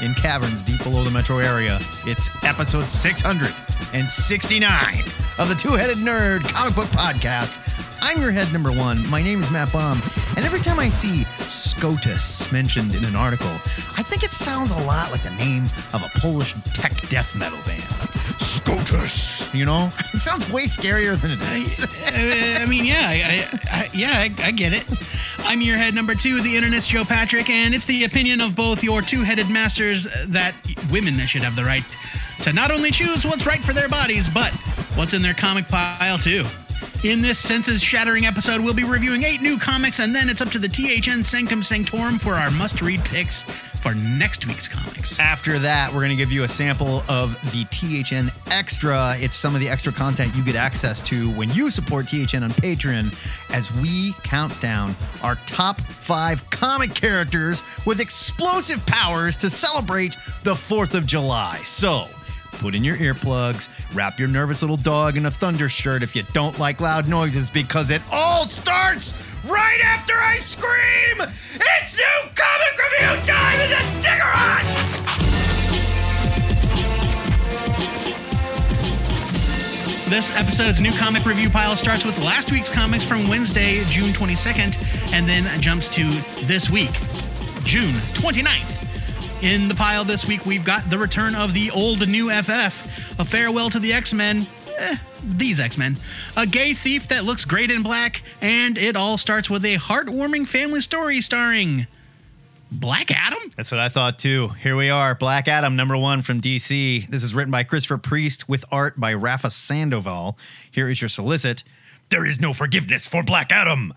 in caverns deep below the metro area. It's episode 669 of the Two Headed Nerd comic book podcast. I'm your head number one. My name is Matt Baum. And every time I see SCOTUS mentioned in an article, I think it sounds a lot like the name of a Polish tech death metal band. SCOTUS! You know? It sounds way scarier than it is. I mean, yeah, I, I, yeah, I, I get it. I'm your head number two, the internet's Joe Patrick, and it's the opinion of both your two-headed masters that women should have the right to not only choose what's right for their bodies, but what's in their comic pile too. In this senses shattering episode, we'll be reviewing eight new comics, and then it's up to the THN Sanctum Sanctorum for our must read picks for next week's comics. After that, we're going to give you a sample of the THN Extra. It's some of the extra content you get access to when you support THN on Patreon as we count down our top five comic characters with explosive powers to celebrate the 4th of July. So, Put in your earplugs, wrap your nervous little dog in a thunder shirt if you don't like loud noises because it all starts right after I scream! It's new comic review time in the Ziggurat! This episode's new comic review pile starts with last week's comics from Wednesday, June 22nd, and then jumps to this week, June 29th. In the pile this week, we've got the return of the old new FF, a farewell to the X Men. Eh, these X Men. A gay thief that looks great in black, and it all starts with a heartwarming family story starring Black Adam? That's what I thought too. Here we are, Black Adam, number one from DC. This is written by Christopher Priest with art by Rafa Sandoval. Here is your solicit. There is no forgiveness for Black Adam.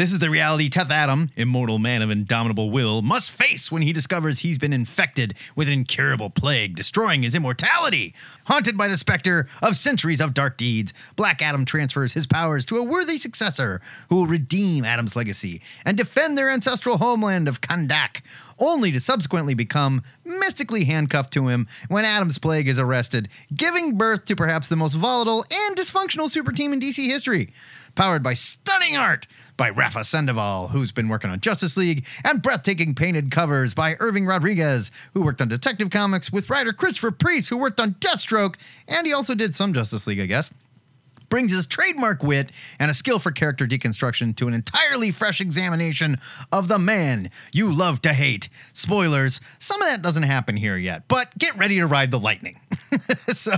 This is the reality Teth Adam, immortal man of indomitable will, must face when he discovers he's been infected with an incurable plague, destroying his immortality. Haunted by the specter of centuries of dark deeds, Black Adam transfers his powers to a worthy successor who will redeem Adam's legacy and defend their ancestral homeland of Kahndaq, only to subsequently become mystically handcuffed to him when Adam's plague is arrested, giving birth to perhaps the most volatile and dysfunctional super team in DC history powered by stunning art by Rafa Sandoval, who's been working on Justice League, and breathtaking painted covers by Irvin Rodriguez, who worked on Detective Comics with writer Christopher Priest, who worked on Deathstroke, and he also did some Justice League, I guess. Brings his trademark wit and a skill for character deconstruction to an entirely fresh examination of the man you love to hate. Spoilers, some of that doesn't happen here yet, but get ready to ride the lightning. so.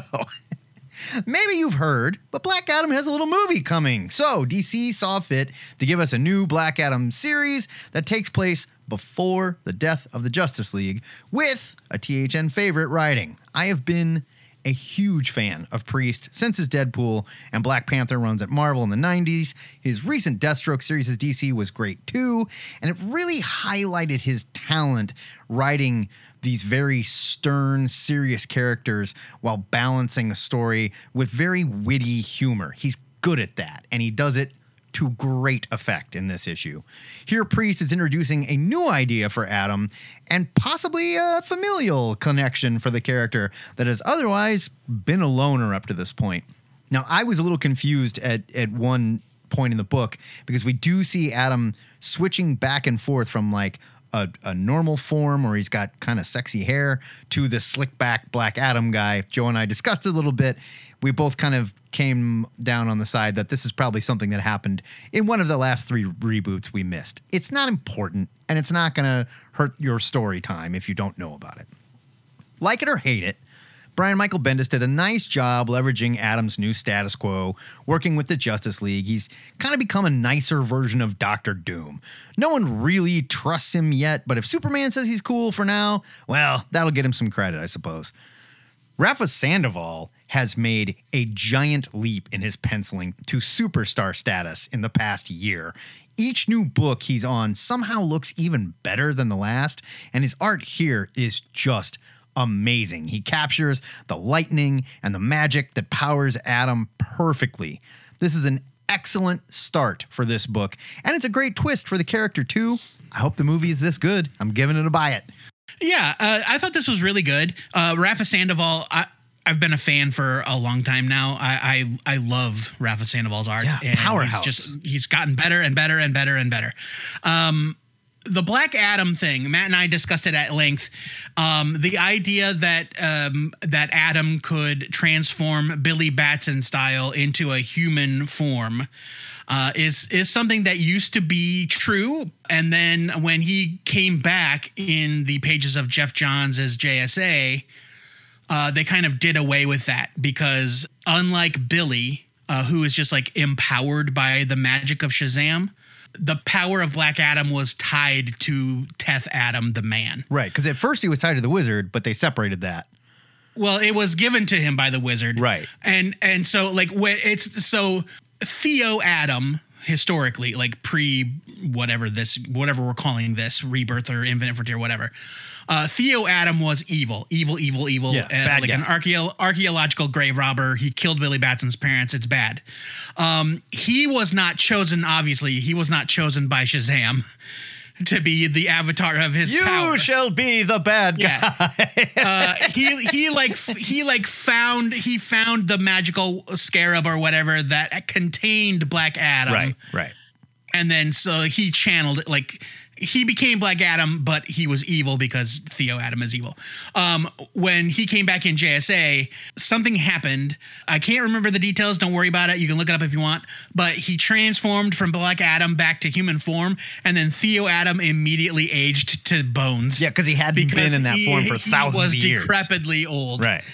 Maybe you've heard, but Black Adam has a little movie coming. So DC saw fit to give us a new Black Adam series that takes place before the death of the Justice League with a THN favorite writing. I have been a huge fan of Priest since his Deadpool and Black Panther runs at Marvel in the 90s. His recent Deathstroke series as DC was great too, and it really highlighted his talent writing these very stern, serious characters while balancing a story with very witty humor. He's good at that, and he does it to great effect in this issue. Here, Priest is introducing a new idea for Adam and possibly a familial connection for the character that has otherwise been a loner up to this point. Now, I was a little confused at, at one point in the book because we do see Adam switching back and forth from like a, a normal form where he's got kind of sexy hair to the slick back Black Adam guy. Joe and I discussed it a little bit. We both kind of came down on the side that this is probably something that happened in one of the last three reboots we missed. It's not important and it's not going to hurt your story time if you don't know about it. Like it or hate it, Brian Michael Bendis did a nice job leveraging Adam's new status quo, working with the Justice League. He's kind of become a nicer version of Doctor Doom. No one really trusts him yet, but if Superman says he's cool for now, well, that'll get him some credit, I suppose. Rafa Sandoval has made a giant leap in his penciling to superstar status in the past year. Each new book he's on somehow looks even better than the last, and his art here is just amazing. He captures the lightning and the magic that powers Adam perfectly. This is an excellent start for this book, and it's a great twist for the character, too. I hope the movie is this good. I'm giving it a buy it. Yeah, uh, I thought this was really good. Uh, Rafa Sandoval, I, I've been a fan for a long time now. I I, I love Rafa Sandoval's art. Yeah, and powerhouse. He's just he's gotten better and better and better and better. Um, the Black Adam thing, Matt and I discussed it at length. Um, the idea that um, that Adam could transform Billy Batson style into a human form uh, is is something that used to be true, and then when he came back in the pages of Geoff Johns as JSA, uh, they kind of did away with that because unlike Billy, uh, who is just like empowered by the magic of Shazam, the power of Black Adam was tied to Teth Adam, the man. Right, because at first he was tied to the wizard, but they separated that. Well, it was given to him by the wizard, Right. And and so like when it's so Theo Adam historically, like pre whatever this whatever we're calling this rebirth or infinite frontier, whatever. Uh, Theo Adam was evil, evil, evil, evil, Yeah, uh, bad like guy. an archeo- archaeological grave robber. He killed Billy Batson's parents. It's bad. Um, he was not chosen. Obviously, he was not chosen by Shazam to be the avatar of his You power. shall be the bad guy. Yeah. uh, he he like he like found he found the magical scarab or whatever that contained Black Adam. right, right. And then so he channeled it like he became Black Adam, but he was evil because Theo Adam is evil. Um, when he came back in JSA, something happened. I can't remember the details. Don't worry about it. You can look it up if you want. But he transformed from Black Adam back to human form, and then Theo Adam immediately aged to bones. Yeah, because he hadn't been in that he- form for thousands of years. He was decrepitly old. Right.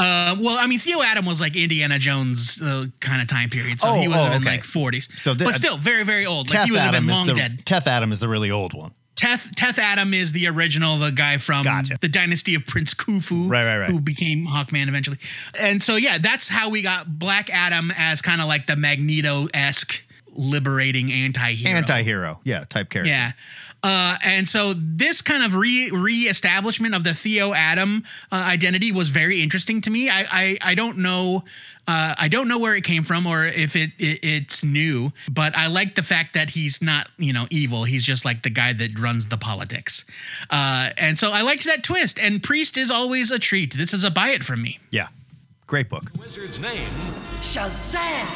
Uh, well, I mean, Theo Adam was like Indiana Jones uh, kind of time period, so Oh, he would have oh, been okay. like 40s. So thi- but still, very, very old. Like Teth he would have been long the dead. Teth Adam is the really old one. Teth, Teth Adam is the original, the guy from Gotcha. the dynasty of Prince Khufu, Right, right, right. who became Hawkman eventually. And so, yeah, that's how we got Black Adam as kind of like the Magneto esque liberating anti-hero. Anti-hero. Yeah, type character. Yeah. Uh, and so this kind of re reestablishment of the Theo Adam uh, identity was very interesting to me. I I, I don't know uh, I don't know where it came from or if it, it it's new, but I like the fact that he's not you know evil. He's just like the guy that runs the politics. Uh, and so I liked that twist. And Priest is always a treat. This is a buy it from me. Yeah. Great book. Wizard's name Shazam!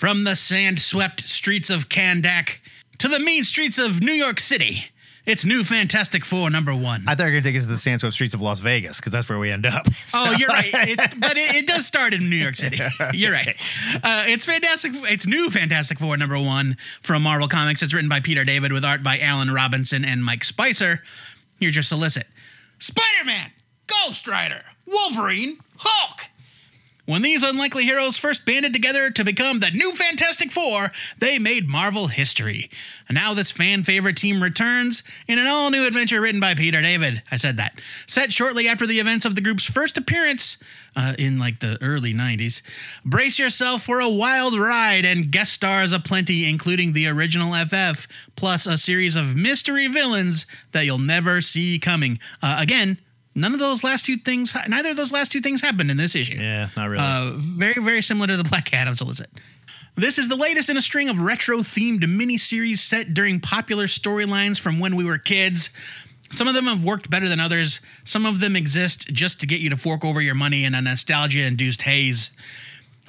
From the sand swept streets of Kahndaq to the mean streets of New York City. It's new Fantastic Four number one. I thought you were going to take us to the sand swept streets of Las Vegas because that's where we end up. Oh, you're right. It's but it, it does start in New York City. You're right. Uh, it's fantastic. It's new Fantastic Four number one from Marvel Comics. It's written by Peter David with art by Alan Robinson and Mike Spicer. Here's your solicit: Spider-Man, Ghost Rider, Wolverine, Hulk. When these unlikely heroes first banded together to become the new Fantastic Four, they made Marvel history. And now this fan favorite team returns in an all new adventure written by Peter David. I said that. Set shortly after the events of the group's first appearance uh, in like the early 90s. Brace yourself for a wild ride and guest stars aplenty, including the original FF, plus a series of mystery villains that you'll never see coming. Uh, again, None of those last two things, neither of those last two things happened in this issue. yeah, not really. Uh, very, very similar to the Black Adam solicit. This is the latest in a string of retro themed miniseries set during popular storylines from when we were kids. Some of them have worked better than others. Some of them exist just to get you to fork over your money in a nostalgia induced haze.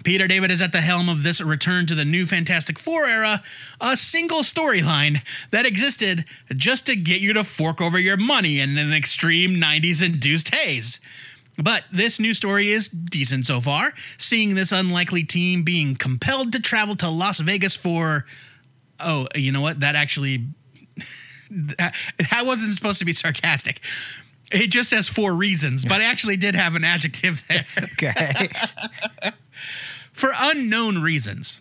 Peter David is at the helm of this return to the new Fantastic Four era, a single storyline that existed just to get you to fork over your money in an extreme 90s induced haze. But this new story is decent so far, seeing this unlikely team being compelled to travel to Las Vegas for. Oh, you know what? That actually. that, that wasn't supposed to be sarcastic. It just says four reasons, but I actually did have an adjective there okay. for unknown reasons.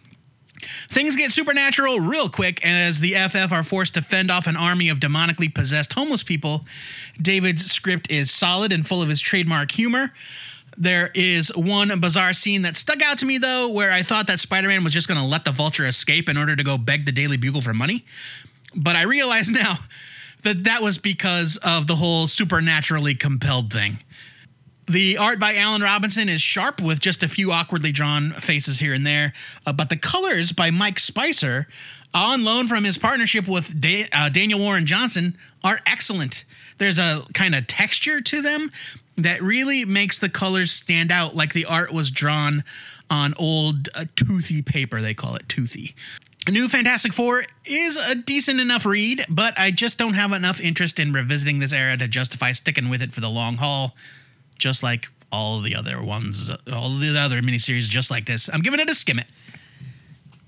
Things get supernatural real quick, and as the FF are forced to fend off an army of demonically possessed homeless people, David's script is solid and full of his trademark humor. There is one bizarre scene that stuck out to me, though, where I thought that Spider Man was just going to let the vulture escape in order to go beg the Daily Bugle for money. but I realize now that that was because of the whole supernaturally compelled thing. The art by Alan Robinson is sharp with just a few awkwardly drawn faces here and there, uh, but the colors by Mike Spicer, on loan from his partnership with da- uh, Daniel Warren Johnson, are excellent. There's a kind of texture to them that really makes the colors stand out like the art was drawn on old uh, toothy paper. They call it toothy. New Fantastic Four is a decent enough read, but I just don't have enough interest in revisiting this era to justify sticking with it for the long haul, just like all the other ones, all the other miniseries just like this. I'm giving it a skim it.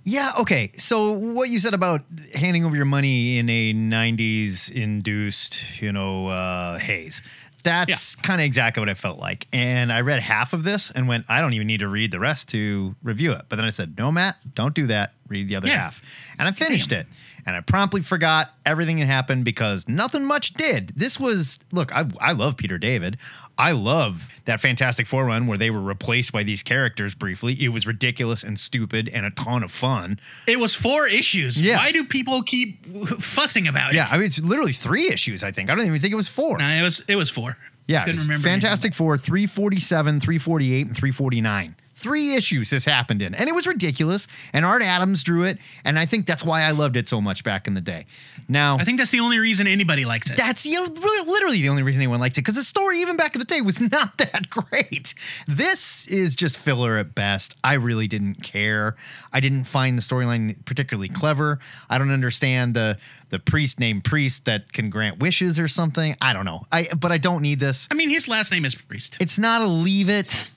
Yeah, okay. So what you said about handing over your money in a 90s induced, you know, uh, haze. That's kind of exactly what I felt like. And I read half of this and went, I don't even need to read the rest to review it. But then I said, No, Matt, don't do that. Read the other Yeah. half. And I finished it. And I promptly forgot everything that happened because nothing much did. This was, look, I, I love Peter David. I love that Fantastic Four run where they were replaced by these characters briefly. It was ridiculous and stupid and a ton of fun. It was four issues. Yeah. Why do people keep fussing about Yeah, it? Yeah, I mean, it's literally three issues, I think. I don't even think it was four. Nah, it was it was four. Yeah, couldn't remember. Fantastic Four, 347, 348, and 349. Three issues this happened in. And it was ridiculous. And Art Adams drew it. And I think that's why I loved it so much back in the day. Now, I think that's the only reason anybody likes it. that's you know, literally the only reason anyone liked it because the story, even back in the day, was not that great. This is just filler at best. I really didn't care. I didn't find the storyline particularly clever. I don't understand the the priest named Priest that can grant wishes or something. I don't know. I but I don't need this. I mean, his last name is Priest. It's not a leave it,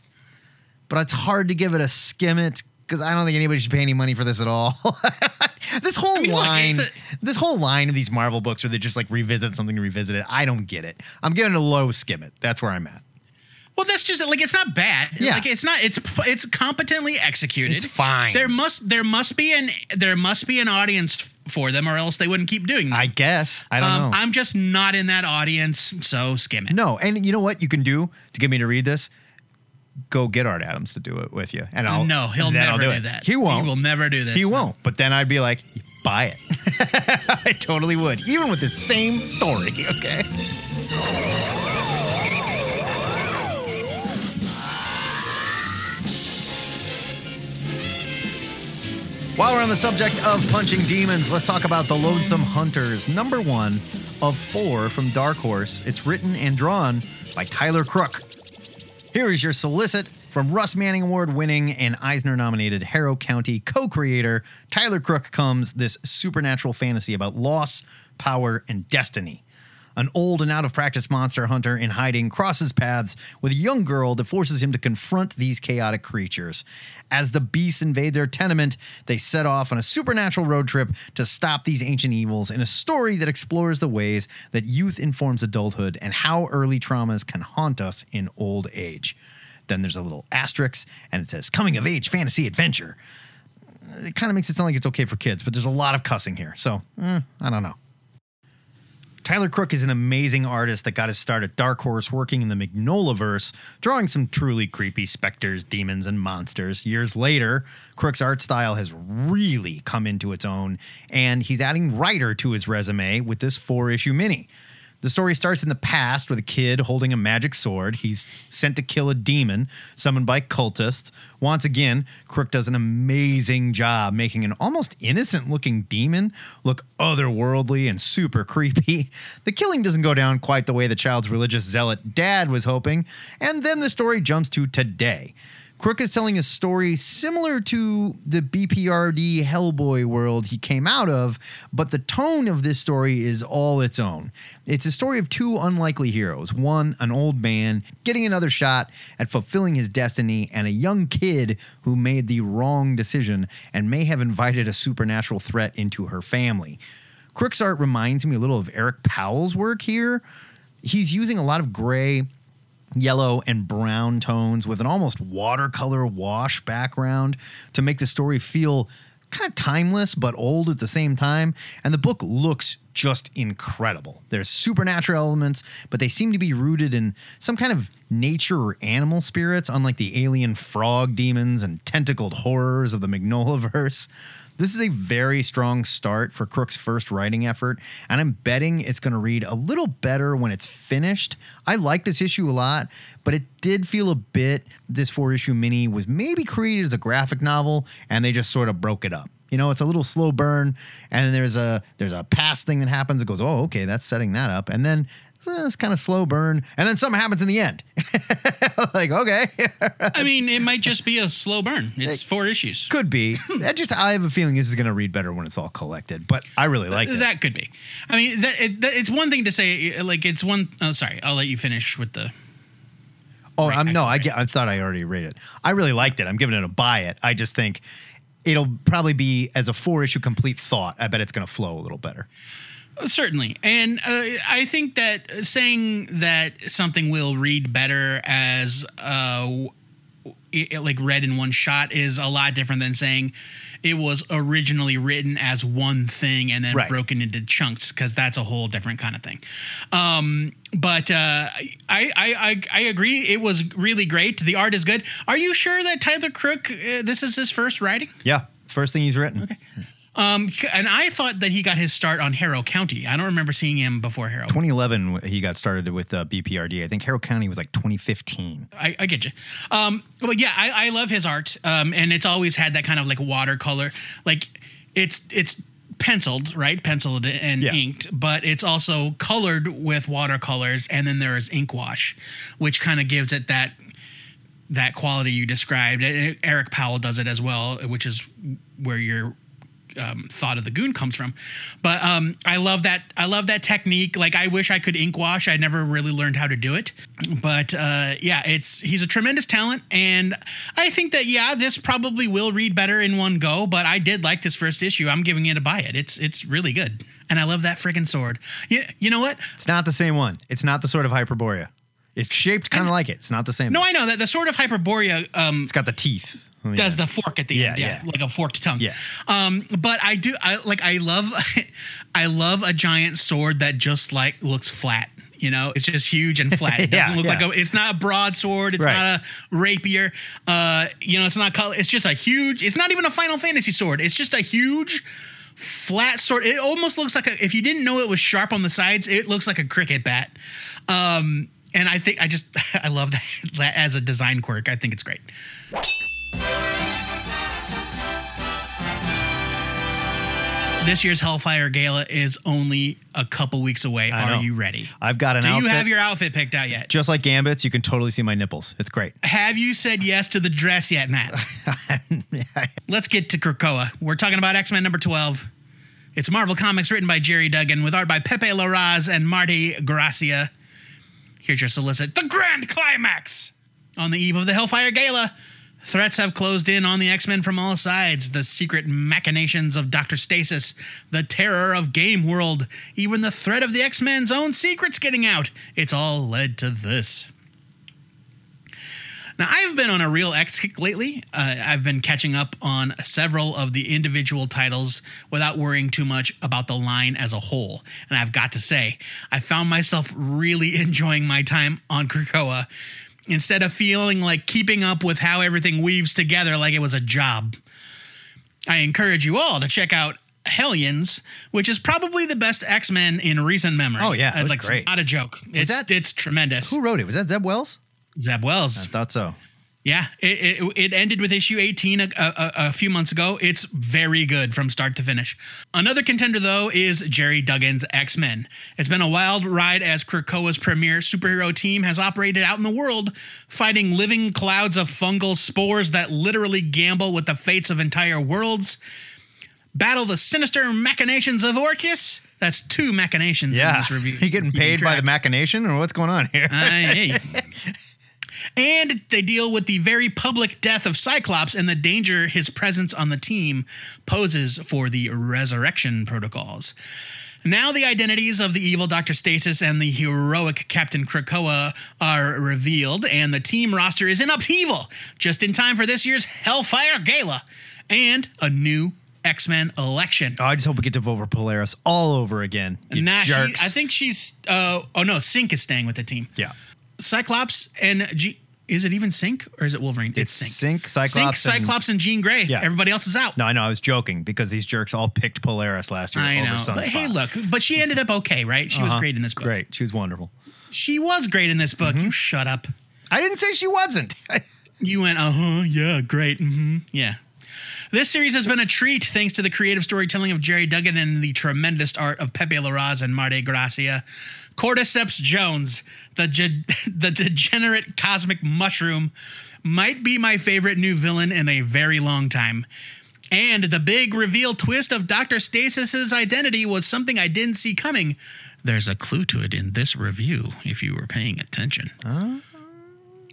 but it's hard to give it a skim it because I don't think anybody should pay any money for this at all. this whole mean, look, line, this whole line of these Marvel books where they just like revisit something to revisit it, I don't get it. I'm giving it a low skim it. That's where I'm at. Well, that's just like it's not bad. Yeah. like it's not. It's it's competently executed. It's fine. There must there must be an there must be an audience for them, or else they wouldn't keep doing. Them. I guess. I don't um, know. I'm just not in that audience, so skim it. no, and you know what you can do to get me to read this? Go get Art Adams to do it with you, and I'll no, he'll never do, it. that. He won't. He will never do this. He won't. But then I'd be like, buy it. I totally would, even with the same story. Okay. While we're on the subject of punching demons, let's talk about The Lonesome Hunters, number one of four from Dark Horse. It's written and drawn by Tyler Crook. Here is your solicit from Russ Manning Award winning and Eisner nominated Harrow County co creator Tyler Crook comes this supernatural fantasy about loss, power, and destiny. An old and out of practice monster hunter in hiding crosses paths with a young girl that forces him to confront these chaotic creatures. As the beasts invade their tenement, they set off on a supernatural road trip to stop these ancient evils in a story that explores the ways that youth informs adulthood and how early traumas can haunt us in old age. Then there's a little asterisk and it says coming of age fantasy adventure. It kind of makes it sound like it's okay for kids, but there's a lot of cussing here. So, eh, I don't know. Tyler Crook is an amazing artist that got his start at Dark Horse working in the Mignolaverse, drawing some truly creepy specters, demons, and monsters. Years later, Crook's art style has really come into its own, and he's adding writer to his resume with this four issue mini. The story starts in the past with a kid holding a magic sword. He's sent to kill a demon summoned by cultists. Once again, Crook does an amazing job making an almost innocent looking demon look otherworldly and super creepy. The killing doesn't go down quite the way the child's religious zealot dad was hoping, and then the story jumps to today. Crook is telling a story similar to the BPRD Hellboy world he came out of, but the tone of this story is all its own. It's a story of two unlikely heroes one, an old man getting another shot at fulfilling his destiny, and a young kid who made the wrong decision and may have invited a supernatural threat into her family. Crook's art reminds me a little of Eric Powell's work here. He's using a lot of gray yellow and brown tones with an almost watercolor wash background to make the story feel kind of timeless but old at the same time. And the book looks just incredible. There's supernatural elements, but they seem to be rooted in some kind of nature or animal spirits, unlike the alien frog demons and tentacled horrors of the Mignolaverse. This is a very strong start for Crook's first writing effort, and I'm betting it's going to read a little better when it's finished. I like this issue a lot, but it did feel a bit this four issue mini was maybe created as a graphic novel, and they just sort of broke it up. You know, it's a little slow burn, and there's a there's a past thing that happens. It goes, oh, okay, that's setting that up, and then Eh, it's kind of slow burn, and then something happens in the end. like, okay, I mean, it might just be a slow burn. It's four issues. could be. I just I have a feeling this is going to read better when it's all collected, but I really like it. That could be. I mean, that, it, that, it's one thing to say, like, it's one. Oh, sorry. I'll let you finish with the. Oh, Right, I'm no, I get. I thought I already read it. I really liked it. I'm giving it a buy it. I just think it'll probably be as a four issue complete thought. I bet it's going to flow a little better. Certainly. And uh, I think that saying that something will read better as uh, it, like read in one shot is a lot different than saying it was originally written as one thing and then Right. broken into chunks because that's a whole different kind of thing. Um, but uh, I, I, I I agree. It was really great. The art is good. Are you sure that Tyler Crook uh, this is his first writing? Yeah, first thing he's written. Um, and I thought that he got his start on Harrow County. I don't remember seeing him before Harrow. 2011, he got started with uh, BPRD. I think Harrow County was like 2015. I, I get you. Um, but yeah, I, I love his art, um, and it's always had that kind of like watercolor, like it's it's penciled, right, penciled and Yeah. inked, but it's also colored with watercolors, and then there is ink wash, which kind of gives it that that quality you described. And Eric Powell does it as well, which is where your um, thought of the goon comes from. But um, I love that. I love that technique. Like I wish I could ink wash. I never really learned how to do it. But uh, yeah, it's he's a tremendous talent, and I think that yeah, this probably will read better in one go. But I did like this first issue. I'm giving it a buy it. It's it's really good, and I love that friggin' sword. You, you know what? It's not the same one. It's not the sort of Hyperborea. It's shaped kind of like it. It's not the same. No, I know that the sword of Hyperborea um, it's got the teeth. Oh, yeah. does the fork at the Yeah, end, yeah, yeah. like a forked tongue. Yeah. Um, but I do, I like, I love, I love a giant sword that just like looks flat. You know, it's just huge and flat. It doesn't Yeah, look like a. It's not a broadsword. It's Right. not a rapier. Uh, you know, it's not color. It's just a huge. It's not even a Final Fantasy sword. It's just a huge, flat sword. It almost looks like a. If you didn't know it was sharp on the sides, it looks like a cricket bat. Um, and I think I just I love that, that as a design quirk. I think it's great. This year's Hellfire Gala is only a couple weeks away. I Are know. you ready? I've got an Do outfit. you have your outfit picked out yet? Just like Gambits, you can totally see my nipples. It's great. Have you said yes to the dress yet, Matt? Let's get to Krakoa. We're talking about X Men number 12. It's Marvel Comics written by Gerry Duggan with art by Pepe Larraz and Marte Gracia. Here's your solicit The Grand Climax! On the eve of the Hellfire Gala, threats have closed in on the X Men from all sides. The secret machinations of Dr. Stasis, the terror of Game World, even the threat of the X Men's own secrets getting out. It's all led to this. Now, I've been on a real X kick lately. Uh, I've been catching up on several of the individual titles without worrying too much about the line as a whole. And I've got to say, I found myself really enjoying my time on Krakoa instead of feeling like keeping up with how everything weaves together like it was a job. I encourage you all to check out Hellions, which is probably the best X Men in recent memory. Oh, yeah, it Uh, like great. not a joke. It's that- it's tremendous. Who wrote it? Was that Zeb Wells? Zeb Wells. I thought so. Yeah, it, it, it ended with issue 18 a, a, a few months ago. It's very good from start to finish. Another contender, though, is Gerry Duggan's X Men. It's been a wild ride as Krakoa's premier superhero team has operated out in the world, fighting living clouds of fungal spores that literally gamble with the fates of entire worlds. Battle the sinister machinations of Orcus. That's two machinations in Yeah. this review. You getting paid by the machination or what's going on here? Uh, hey. And they deal with the very public death of Cyclops and the danger his presence on the team poses for the resurrection protocols. Now, the identities of the evil Dr. Stasis and the heroic Captain Krakoa are revealed, and the team roster is in upheaval just in time for this year's Hellfire Gala and a new X Men election. Oh, I just hope we get to vote for Polaris all over again. Nah, she. I think she's. Uh, oh no, Synch is staying with the team. Yeah. Cyclops and G- Is it even Synch or is it Wolverine? It's Synch, Cyclops, Synch, Cyclops, and Jean Grey. Yeah. Everybody else is out. No, I know I was joking because these jerks all picked Polaris last year I over know. Sunspot. But hey, look, but she ended up okay, right? She was Uh-huh. great in this book. Great, she was wonderful. She was great in this book. Mm-hmm. You shut up. I didn't say she wasn't. You went, uh huh, yeah, great. hmm yeah. This series has been a treat thanks to the creative storytelling of Gerry Duggan and the tremendous art of Pepe Larraz and Marte Gracia. Cordyceps Jones, the, ge- the degenerate cosmic mushroom, might be my favorite new villain in a very long time. And the big reveal twist of Dr. Stasis's identity was something I didn't see coming. There's a clue to it in this review if you were paying attention.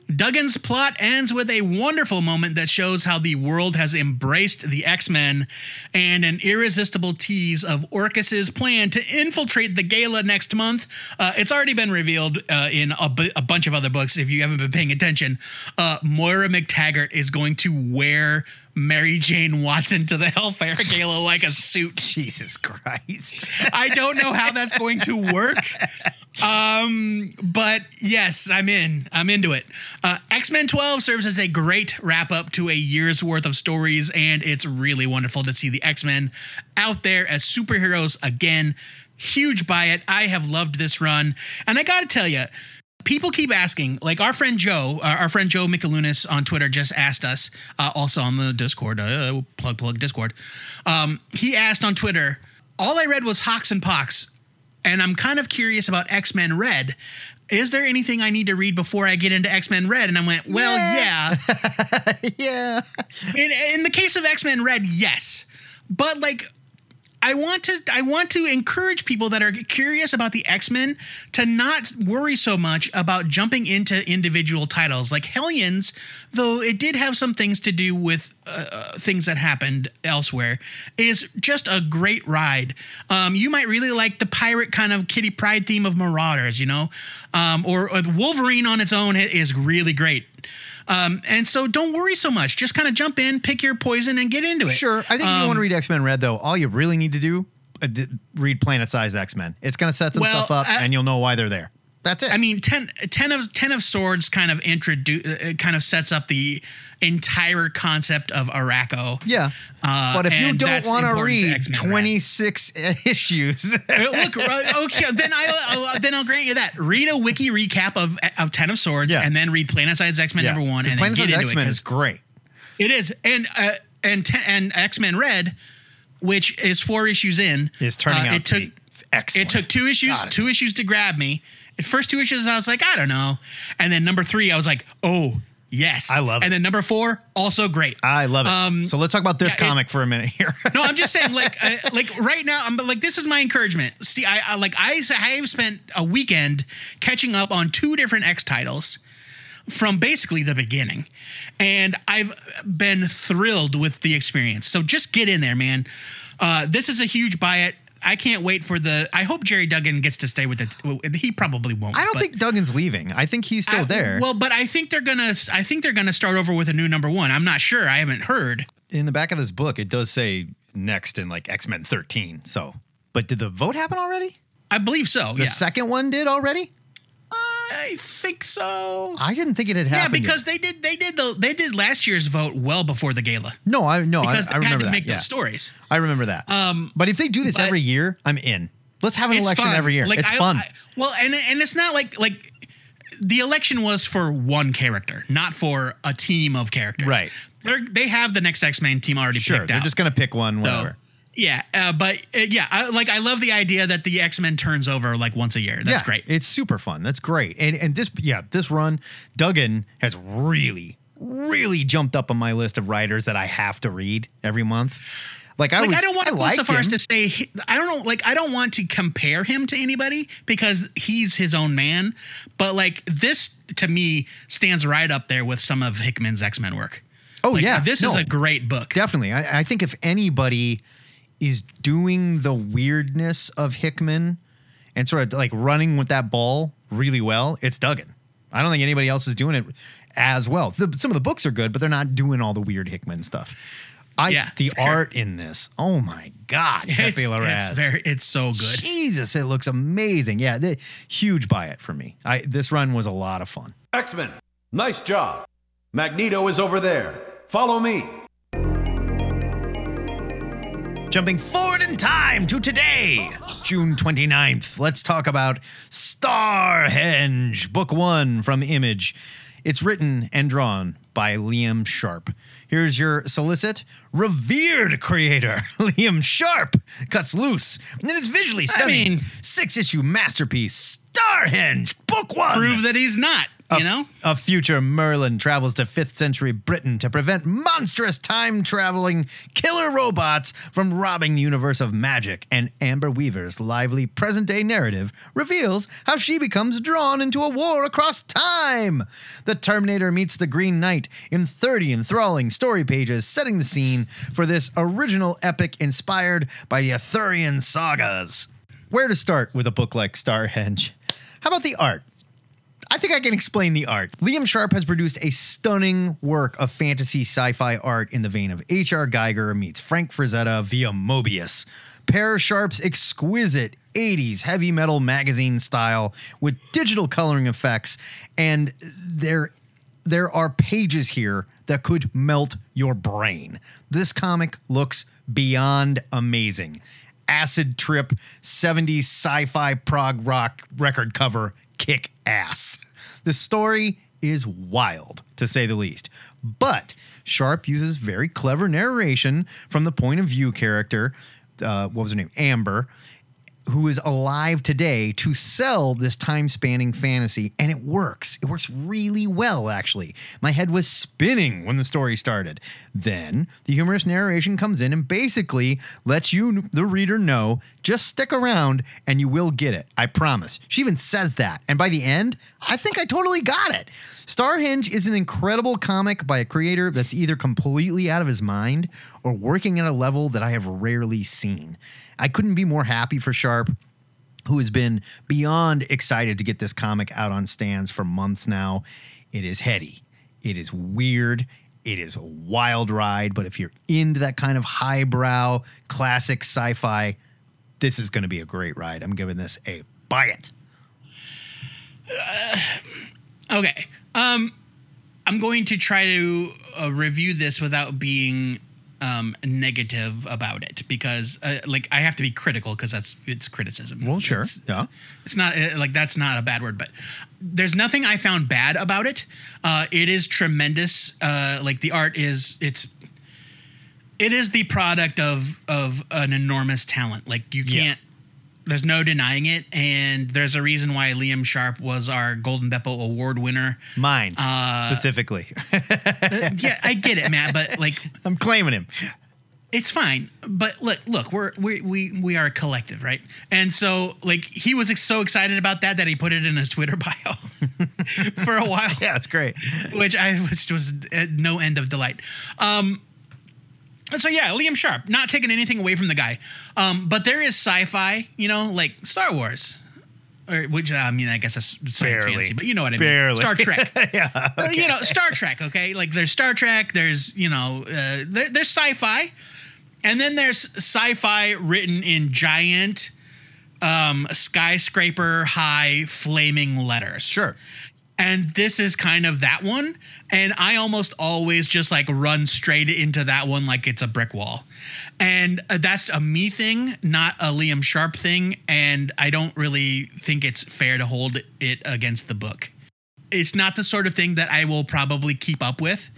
Duggan's plot ends with a wonderful moment that shows how the world has embraced the X Men and an irresistible tease of Orcus's plan to infiltrate the gala next month. Uh, it's already been revealed uh, in a, bu- a bunch of other books if you haven't been paying attention. Uh, Moira McTaggart is going to wear Mary Jane Watson to the Hellfire Gala like a suit. Jesus Christ. I don't know how that's going to work. Um, but yes, I'm in. I'm into it. Uh, X Men 12 serves as a great wrap up to a year's worth of stories, and it's really wonderful to see the X Men out there as superheroes again. Huge buy it. I have loved this run, and I got to tell you. People keep asking, like our friend Joe, uh, our friend Joe Michalunas on Twitter just asked us, uh, also on the Discord, uh, plug plug Discord. Um, he asked on Twitter, all I read was HoX and PoX, and I'm kind of curious about X Men Red. Is there anything I need to read before I get into X Men Red? And I went, well, Yeah. yeah. yeah. In, in the case of X Men Red, yes, but like. I want to I want to encourage people that are curious about the X-Men to not worry so much about jumping into individual titles like Hellions, though it did have some things to do with uh, uh, things that happened elsewhere, is just a great ride. Um, you might really like the pirate kind of Kitty Pryde theme of Marauders, you know, um, or, or Wolverine on its own is really great. Um, and so don't worry so much. Just kind of jump in, pick your poison, and get into it. Sure. I think if you want to read X Men Red, though, all you really need to do uh, d- read Planet Size X Men. It's going to set some Well, stuff up, and you'll know why they're there. That's it. I mean, 10, 10 of ten of swords kind of introduce, uh, kind of sets up the entire concept of Arakko. yeah. Uh, but if you don't want to read 26 issues, Uh, Look, right, okay, then I I'll, then I'll grant you that. Read a wiki recap of of Ten of Swords, Yeah. and then read Planet Size X Men yeah. number one, and then Planet get Size into X Men is great. It is, and uh, and ten, and X Men Red, which is four issues in, Is turning uh, out it to took be excellent. It took two issues, two issues to grab me. First two issues, I was like, I don't know, and then number three, I was like, oh yes, I love it. And then number four, also great. I love it. Um, so let's talk about this yeah, it- comic for a minute here. no, I'm just saying, like, uh, like right now, I'm like, this is my encouragement. See, I, I like, I, I have spent a weekend catching up on two different X titles from basically the beginning, and I've been thrilled with the experience. So just get in there, man. Uh, this is a huge buy it. I can't wait for the. I hope Gerry Duggan gets to stay with it. well, He probably won't. I don't think Duggan's leaving. I think he's still I- there. Well, but I think they're gonna. I think they're gonna start over with a new number one. I'm not sure. I haven't heard. in the back of this book, it does say next in like X Men 13. So, but did the vote happen already? I believe so. The yeah. second one did already? I think so. I didn't think it had Yeah, happened. yet. because they did they did the they did last year's vote well before the gala no, I no, I, because I they had remember to that. make yeah. those stories. I remember that. Um, but if they do this every year, I'm in. Let's have an election fun. every year. Like, it's I- fun. I- well, and and it's not like like the election was for one character, not for a team of characters. Right. They're, they have the next X Men team already sure, picked they're out. just gonna pick one. So, Whatever. Yeah, uh, but uh, yeah, I, like I love the idea that the X Men turns over like once a year. That's yeah, great. It's super fun. That's great. And and this yeah, this run, Duggan has really, really jumped up on my list of writers that I have to read every month. Like I like was, I don't want to go so far as to say I don't know like I don't want to compare him to anybody because he's his own man but like this to me stands right up there with some of Hickman's X-Men work. Oh Like, yeah, this is a great book. Definitely. I, I think if anybody is doing the weirdness of Hickman and sort of like running with that ball really well, it's Duggan. I don't think anybody else is doing it as well. The, some of the books are good, but they're not doing all the weird Hickman stuff. I Yeah, the for sure. art in this. Oh my god, It's, Pepe it's very it's so good. Jesus, it looks amazing. Yeah, the, huge buy it for me. I this run was a lot of fun. X Men. Nice job. Magneto is over there. Follow me. Jumping forward in time to today, June 29th, let's talk about Starhenge, book one from Image. It's written and drawn by Liam Sharp. Here's your solicit. Revered creator Liam Sharp cuts loose and his visually stunning mean- six issue masterpiece, Starhenge, book one. Prove that he's not. A- You know, A future Merlin travels to 5th century Britain to prevent monstrous time traveling killer robots from robbing the universe of magic. And Amber Weaver's lively present day narrative reveals how she becomes drawn into a war across time. The Terminator meets the Green Knight in 30 enthralling story pages, setting the scene for this original epic inspired by the Arthurian sagas. Where to start with a book like Starhenge? How about the art? I think I can explain the art. Liam Sharp has produced a stunning work of fantasy sci fi art in the vein of H.R. Giger meets Frank Frazetta via Moebius. Pair Sharp's exquisite 80s heavy metal magazine style with digital coloring effects, and there, there are pages here that could melt your brain. This comic looks beyond amazing acid trip 70s sci-fi prog rock record cover kick ass. The story is wild to say the least. But Sharp uses very clever narration from the point of view character uh, what was her name? Amber who is alive today to sell this time spanning fantasy. And it works. It works really well, actually. My head was spinning when the story started. Then the humorous narration comes in and basically lets you, the reader, know just stick around and you will get it. I promise. She even says that. And by the end, I think I totally got it. Starhenge is an incredible comic by a creator that's either completely out of his mind or working at a level that I have rarely seen. I couldn't be more happy for Sharp, who has been beyond excited to get this comic out on stands for months now. It is heady, it is weird, it is a wild ride, but if you're into that kind of highbrow classic sci fi, this is going to be a great ride. I'm giving this a buy it. Okay. Um, I'm going to try to uh, review this without being um, negative about it because, uh, like, I have to be critical because that's it's criticism. Well, sure. It's, yeah. it's not uh, like that's not a bad word, but there's nothing I found bad about it. Uh, it is tremendous. Uh, like the art is it's it is the product of of an enormous talent. Like you can't. Yeah. There's no denying it, and there's a reason why Liam Sharp was our Golden Beppo Award winner. Mine Uh, specifically. yeah, I get it, man, but like I'm claiming him. it's fine. But look, look, we're we we we are a collective, right? And so like he was so excited about that that he put it in his Twitter bio for a while. Yeah, it's great. which I which was uh, no end of delight. Um, and so yeah, Liam Sharp, not taking anything away from the guy, um, but there is sci-fi, you know, like Star Wars, or which I mean, I guess that's science Barely. fantasy, but you know what I mean. Barely. Star Trek. yeah. You know, Star Trek. Okay, like there's Star Trek. There's you know, uh, there, there's sci-fi, and then there's sci-fi written in giant um, skyscraper high flaming letters. Sure. And this is kind of that one. And I almost always just like run straight into that one like it's a brick wall. And uh, that's a me thing, not a Liam Sharp thing. And I don't really think it's fair to hold it against the book. It's not the sort of thing that I will probably keep up with,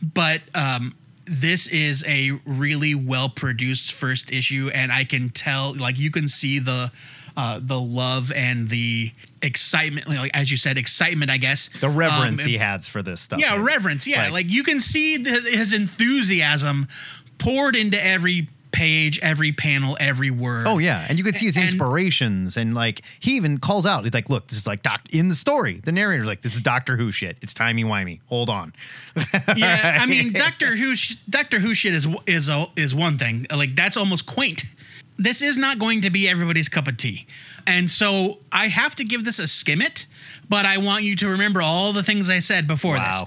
but um, this is a really well produced first issue. And I can tell, like, you can see the. Uh, the love and the excitement, like as you said, excitement, I guess. The reverence Um, he has for this stuff. yeah, reverence. Yeah, Like- like, you can see the, his enthusiasm poured into every page, every panel, every word. Oh yeah, and you can see his And- inspirations, and like he even calls out. He's like, "Look, this is like doc in the story." The narrator's like, "This is Doctor Who shit. It's timey wimey. Hold on." yeah. I mean, Doctor Who, sh- Doctor Who shit is is a, is one thing. Like that's almost quaint. This is not going to be everybody's cup of tea, and so I have to give this a skim it. But I want you to remember all the things I said before Wow.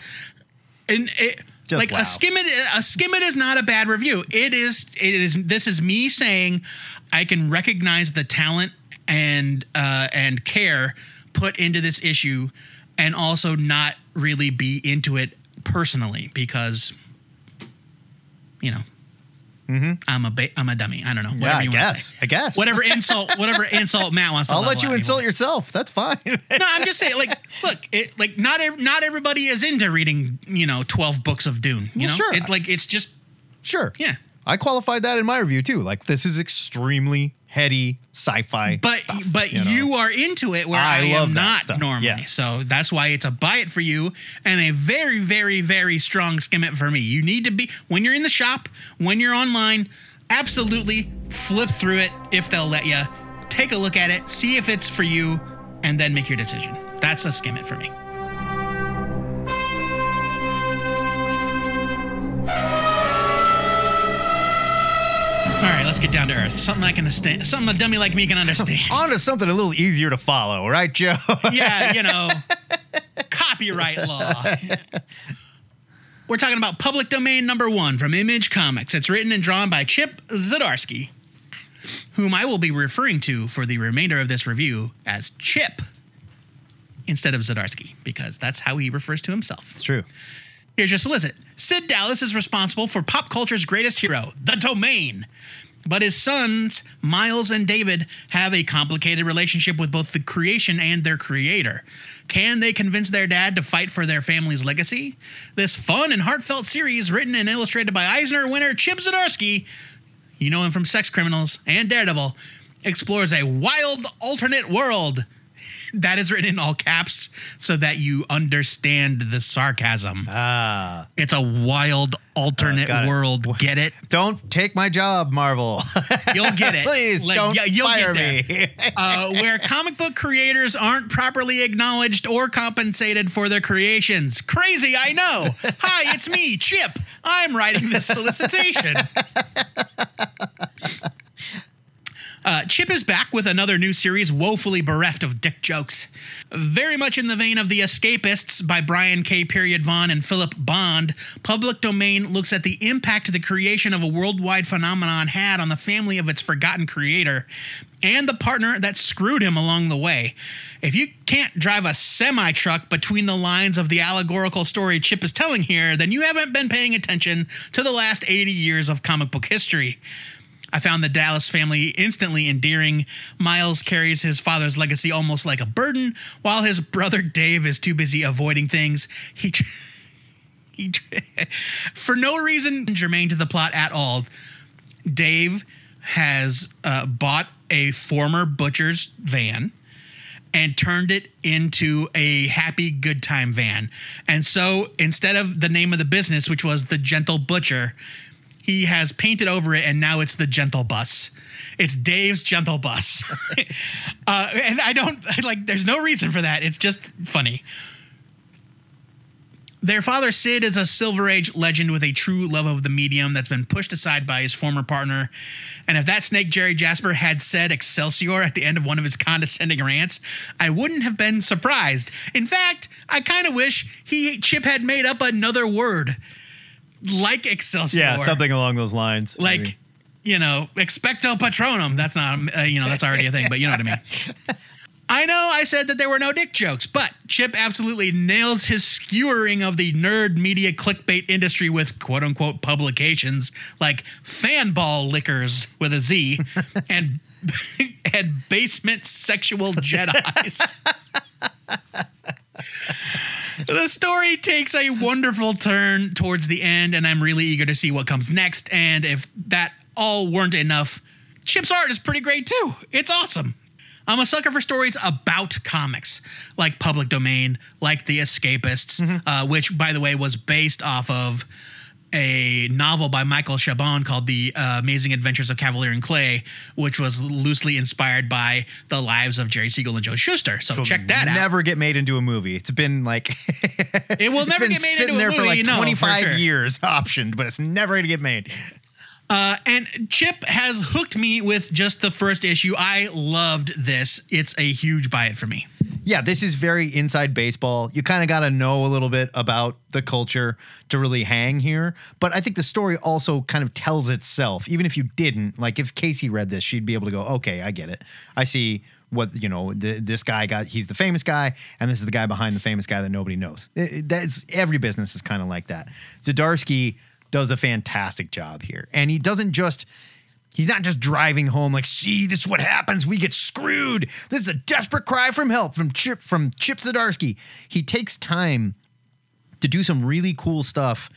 this. And it, Just like wow. a skim it, a skim it is not a bad review. It is. It is. This is me saying I can recognize the talent and uh, and care put into this issue and also not really be into it personally because you know I'm a ba- I'm a dummy. I don't know. Whatever Mm-hmm. I you want to guess. say. I guess. Whatever insult, whatever insult Matt wants to. I'll let you insult for. yourself. That's fine. No, I'm just saying. Like, look, it, like not ev- not everybody is into reading. You know, twelve books of Dune. You Well, know, sure. it's like it's just sure. yeah. I qualified that in my review too. Like this is extremely heady sci-fi. But stuff, but know? you are into it where I I, am not normally. yeah. So that's why it's a buy it for you and a very very very strong skim it for me. You need to be when you're in the shop, when you're online, absolutely flip through it if they'll let you. Take a look at it, see if it's for you, and then make your decision. That's a skim it for me. Let's get down to earth. Something I can understand. Something a dummy like me can understand. on to something a little easier to follow, right, Joe? yeah, you know, copyright law. We're talking about public domain number one from Image Comics. It's written and drawn by Chip Zdarsky, whom I will be referring to for the remainder of this review as Chip instead of Zdarsky, because that's how he refers to himself. it's true. Here's your solicit. Sid Dallas is responsible for pop culture's greatest hero, the domain. But his sons, Miles and David, have a complicated relationship with both the creation and their creator. Can they convince their dad to fight for their family's legacy? This fun and heartfelt series, written and illustrated by Eisner winner Chip Zdarsky, you know him from Sex Criminals and Daredevil, explores a wild alternate world. That is written in all caps so that you understand the sarcasm. Ah, It's a wild alternate it. world. Get it? don't take my job, Marvel. You'll get it. Please Like, don't you'll fire get me. Uh, where comic book creators aren't properly acknowledged or compensated for their creations. Crazy, I know. Hi, it's me, Chip. I'm writing this solicitation. Uh, Chip is back with another new series, woefully bereft of dick jokes. Very much in the vein of The Escapists by Brian K. Period Vaughn and Philip Bond, Public Domain looks at the impact the creation of a worldwide phenomenon had on the family of its forgotten creator and the partner that screwed him along the way. If you can't drive a semi truck between the lines of the allegorical story Chip is telling here, then you haven't been paying attention to the last 80 years of comic book history. I found the Dallas family instantly endearing. Miles carries his father's legacy almost like a burden, while his brother Dave is too busy avoiding things. He, tr- he, tr- for no reason germane to the plot at all. Dave has uh, bought a former butcher's van and turned it into a happy good time van. And so instead of the name of the business, which was the Gentle Butcher, he has painted over it and now it's the Gentle Bus. It's Dave's Gentle Bus. uh, and I don't like, there's no reason for that. It's just funny. Their father, Sid, is a Silver Age legend with a true love of the medium that's been pushed aside by his former partner. And if that snake, Jerry Jasper, had said Excelsior at the end of one of his condescending rants, I wouldn't have been surprised. In fact, I kind of wish he Chip had made up another word like Excelsior. yeah, something along those lines. like, maybe. you know, expecto patronum. That's not, uh, you know, that's already a thing, but you know what I mean. I know I said that there were no dick jokes, but Chip absolutely nails his skewering of the nerd media clickbait industry with quote unquote publications like Fanball Liquors with a Z and and basement sexual Jedi's. The story takes a wonderful turn towards the end, and I'm really eager to see what comes next. And if that all weren't enough, Chip's art is pretty great too. It's awesome. I'm a sucker for stories about comics, like Public Domain, like The Escapists, uh, which, by the way, was based off of a novel by Michael Chabon called The uh, Amazing Adventures of Kavalier and Clay, which was loosely inspired by the lives of Jerry Siegel and Joe Shuster. So check that out. Never get made into a movie. It's been like It will never get made into a there for movie, like no, for 25 sure. years optioned, but it's never going to get made. Uh, and Chip has hooked me with just the first issue. I loved this. It's a huge buy it for me. Yeah, this is very inside baseball. You kind of got to know a little bit about the culture to really hang here. But I think the story also kind of tells itself. Even if you didn't, like if Casey read this, she'd be able to go, okay, I get it. I see what you know th- this guy got he's the famous guy and this is the guy behind the famous guy that nobody knows it- that's every business is kind of like that Zdarsky does a fantastic job here. And he doesn't just he's not just driving home like see this is what happens. We get screwed. This is a desperate cry from help from chip from chip Zdarsky he takes time to do some really cool stuff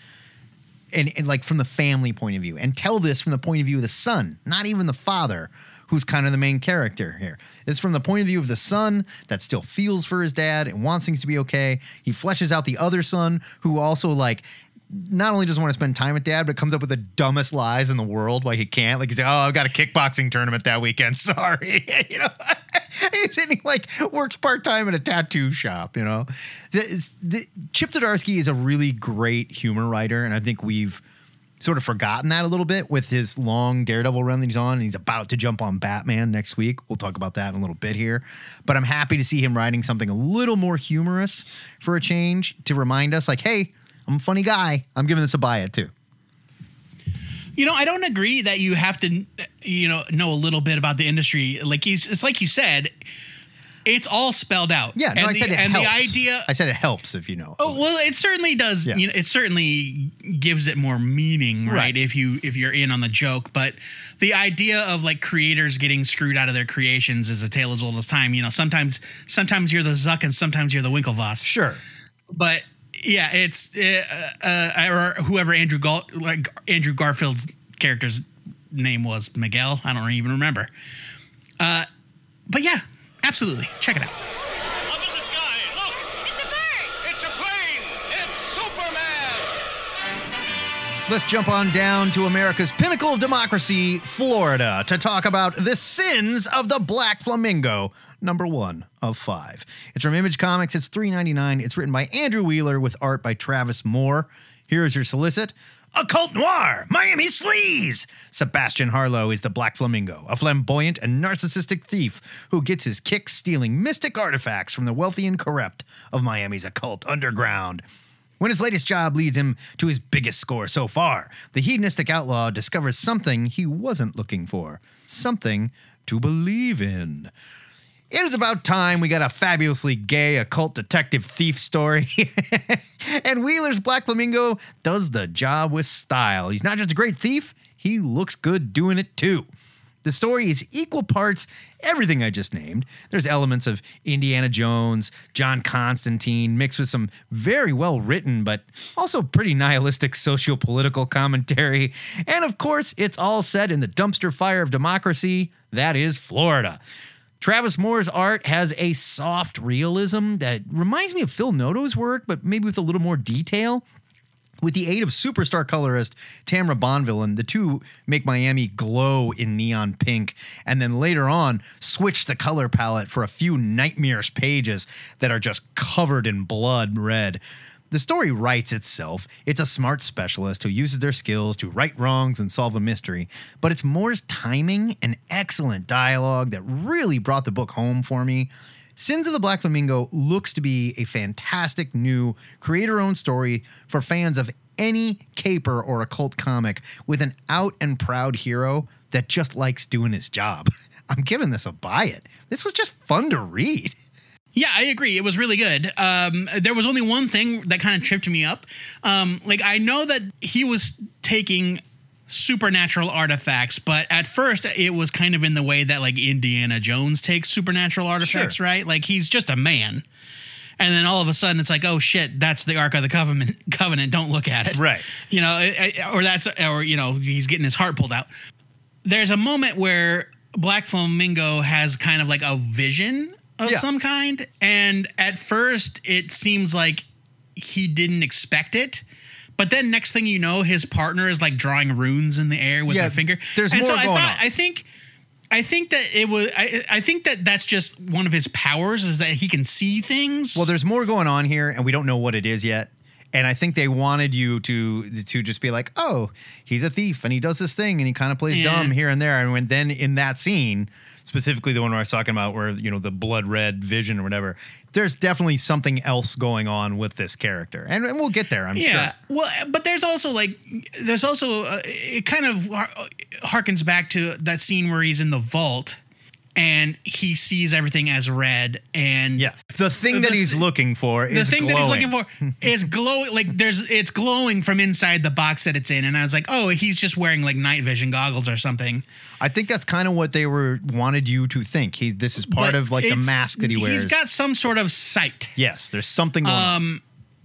and, and like from the family point of view and tell this from the point of view of the son not even the father who's kind of the main character here. It's from the point of view of the son that still feels for his dad and wants things to be okay. He fleshes out the other son who also like not only doesn't want to spend time with dad, but comes up with the dumbest lies in the world why he can't. Like he's like, oh, I've got a kickboxing tournament that weekend. Sorry. you know, he's and he like works part time at a tattoo shop. You know, the, the, Chip Zdarsky is a really great humor writer, and I think we've sort of forgotten that a little bit with his long Daredevil run that he's on, and he's about to jump on Batman next week. We'll talk about that in a little bit here. But I'm happy to see him writing something a little more humorous for a change to remind us, like, hey, I'm a funny guy. I'm giving this a buy it too. You know, I don't agree that you have to, you know, know a little bit about the industry. Like it's like you said, it's all spelled out. Yeah, no, and I the, said it and helps. the idea. I said it helps if you know. Oh well, it certainly does. Yeah. You know, it certainly gives it more meaning, right, Right. If you if you're in on the joke, but the idea of like creators getting screwed out of their creations is a tale as old as time. You know, sometimes sometimes you're the Zuck and sometimes you're the Winklevoss. Sure. but yeah, it's uh, uh, or whoever Andrew like Andrew Garfield's character's name was Miguel. I don't even remember. Uh, but yeah, absolutely, check it out. Let's jump on down to America's pinnacle of democracy, Florida, to talk about the sins of the Black Flamingo, number one of five. It's from Image Comics. It's $3.99. It's written by Andrew Wheeler with art by Travis Moore. Here is your solicit. Occult Noir, Miami Sleaze. Sebastian Harlow is the Black Flamingo, a flamboyant and narcissistic thief who gets his kicks stealing mystic artifacts from the wealthy and corrupt of Miami's occult underground. When his latest job leads him to his biggest score so far, the hedonistic outlaw discovers something he wasn't looking for, something to believe in. It is about time we got a fabulously gay occult detective thief story. and Wheeler's Black Flamingo does the job with style. He's not just a great thief, he looks good doing it too. The story is equal parts everything I just named. There's elements of Indiana Jones, John Constantine, mixed with some very well written, but also pretty nihilistic socio political commentary. And of course, it's all set in the dumpster fire of democracy that is Florida. Travis Moore's art has a soft realism that reminds me of Phil Noto's work, but maybe with a little more detail. With the aid of superstar colorist Tamra Bonvillain, the two make Miami glow in neon pink, and then later on switch the color palette for a few nightmarish pages that are just covered in blood red. The story writes itself. It's a smart specialist who uses their skills to right wrongs and solve a mystery, but it's Moore's timing and excellent dialogue that really brought the book home for me. Sins of the Black Flamingo looks to be a fantastic new creator owned story for fans of any caper or occult comic with an out and proud hero that just likes doing his job. I'm giving this a buy it. This was just fun to read. Yeah, I agree. It was really good. Um, there was only one thing that kind of tripped me up. Um, like I know that he was taking supernatural artifacts, but at first it was kind of in the way that like Indiana Jones takes supernatural artifacts, Sure. right? Like he's just a man. And then all of a sudden it's like, oh shit, that's the Ark of the Covenant. Covenant. Don't look at it. Right. You know, it- it- or that's, or you know, he's getting his heart pulled out. There's a moment where Black Flamingo has kind of like a vision of Yeah. some kind, and at first it seems like he didn't expect it. But then next thing you know, his partner is like drawing runes in the air with Yeah, their finger. there's and more so I going thought, on. I think I think that it was I, I think that that's just one of his powers is that he can see things. Well, there's more going on here, and we don't know what it is yet. And I think they wanted you to to just be like, oh, he's a thief and he does this thing and he kind of plays Yeah. dumb here and there. And when then in that scene, specifically the one where I was talking about where, you know, the blood red vision or whatever, there's definitely something else going on with this character. And, and we'll get there, I'm yeah. sure. Well, but there's also like there's also uh, it kind of har- harkens back to that scene where he's in the vault and he sees everything as red. And Yes. The thing that The he's looking for is the thing that he's looking for is glowing. Like there's, it's glowing from inside the box that it's in. And I was like, oh, he's just wearing like night vision goggles or something. I think that's kind of what they were wanted you to think. He this is part But of like the mask that he wears. He's got some sort of sight. yes, there's something going on.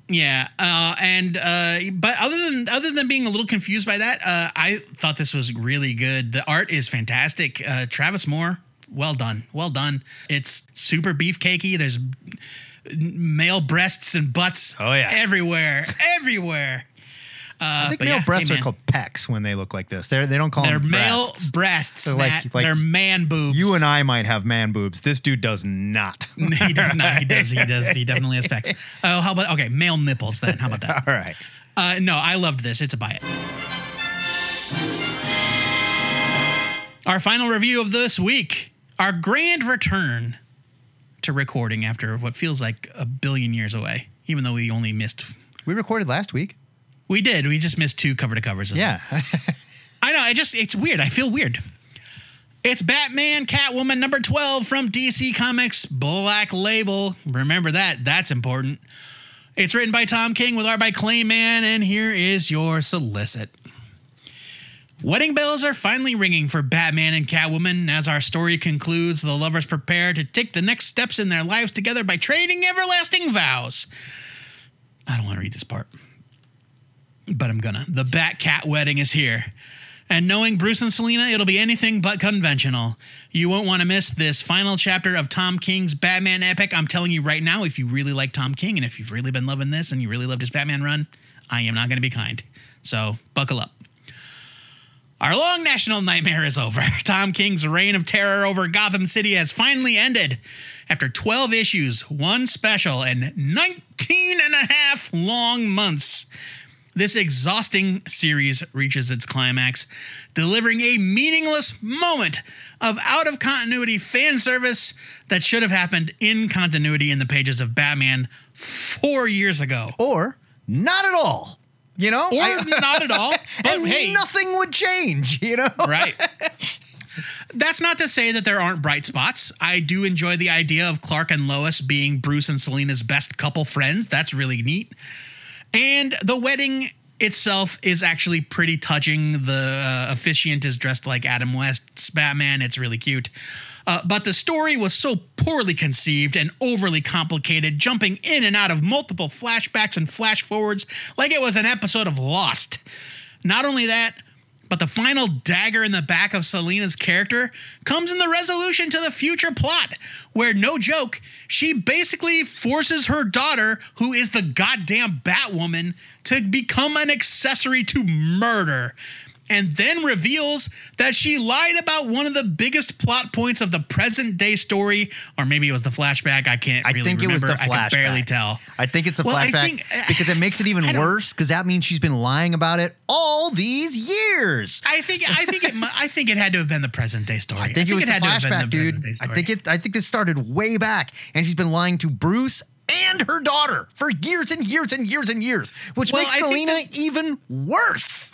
Yeah, uh, and uh, but other than other than being a little confused by that, uh, I thought this was really good. The art is fantastic. Uh, Travis Moore, well done, well done. It's super beefcakey. There's male breasts and butts. Oh, yeah. everywhere, everywhere. Uh, I think but male yeah, breasts hey, are called pecs when they look like this. They're, they don't call They're them male breasts. breasts, They're like- Matt. like- They're man boobs. You and I might have man boobs. This dude does not. he does not. He does. He does. He definitely has specs. Oh, how about okay? Male nipples. Then how about that? All right. Uh, no, I loved this. It's a buy it. Our final review of this week, our grand return to recording after what feels like a billion years away, even though we only missed. We recorded last week. We did. We just missed two cover to covers. Yeah. I know. I just it's weird. I feel weird. It's Batman Catwoman number 12 from DC Comics Black Label. Remember that. That's important. It's written by Tom King with art by Clay Mann, and here is your solicit. Wedding bells are finally ringing for Batman and Catwoman. As our story concludes, the lovers prepare to take the next steps in their lives together by trading everlasting vows. I don't want to read this part but I'm gonna. The Bat Cat wedding is here. And knowing Bruce and Selina, it'll be anything but conventional. You won't want to miss this final chapter of Tom King's Batman epic. I'm telling you right now, if you really like Tom King and if you've really been loving this and you really loved his Batman run, I am not going to be kind. So buckle up. Our long national nightmare is over. Tom King's reign of terror over Gotham City has finally ended. After 12 issues, one special, and 19 and a half long months, this exhausting series reaches its climax, delivering a meaningless moment of out of continuity fan service that should have happened in continuity in the pages of Batman four years ago. or not at all. You know? Or I- not at all. But and hey, nothing would change, you know? right. That's not to say that there aren't bright spots. I do enjoy the idea of Clark and Lois being Bruce and Selina's best couple friends. That's really neat. And the wedding itself is actually pretty touching. The uh, officiant is dressed like Adam West's Batman. It's really cute. Uh, but the story was so poorly conceived and overly complicated, jumping in and out of multiple flashbacks and flash forwards like it was an episode of Lost. Not only that, but the final dagger in the back of Selina's character comes in the resolution to the future plot, where no joke, she basically forces her daughter, who is the goddamn Batwoman, to become an accessory to murder. And then reveals that she lied about one of the biggest plot points of the present day story, or maybe it was the flashback. I can't I think remember. it was the flashback. I can barely tell. I think it's a Well, I flashback think- because it makes it even worse because that means she's been lying about it all these years. I think I think it I think it had to have been the present day story. I think it was the had to have been the dude. present day I story. think it. I think this started way back, and she's been lying to Bruce and her daughter for years and years and years and years, which Well, makes I Selina that- even worse.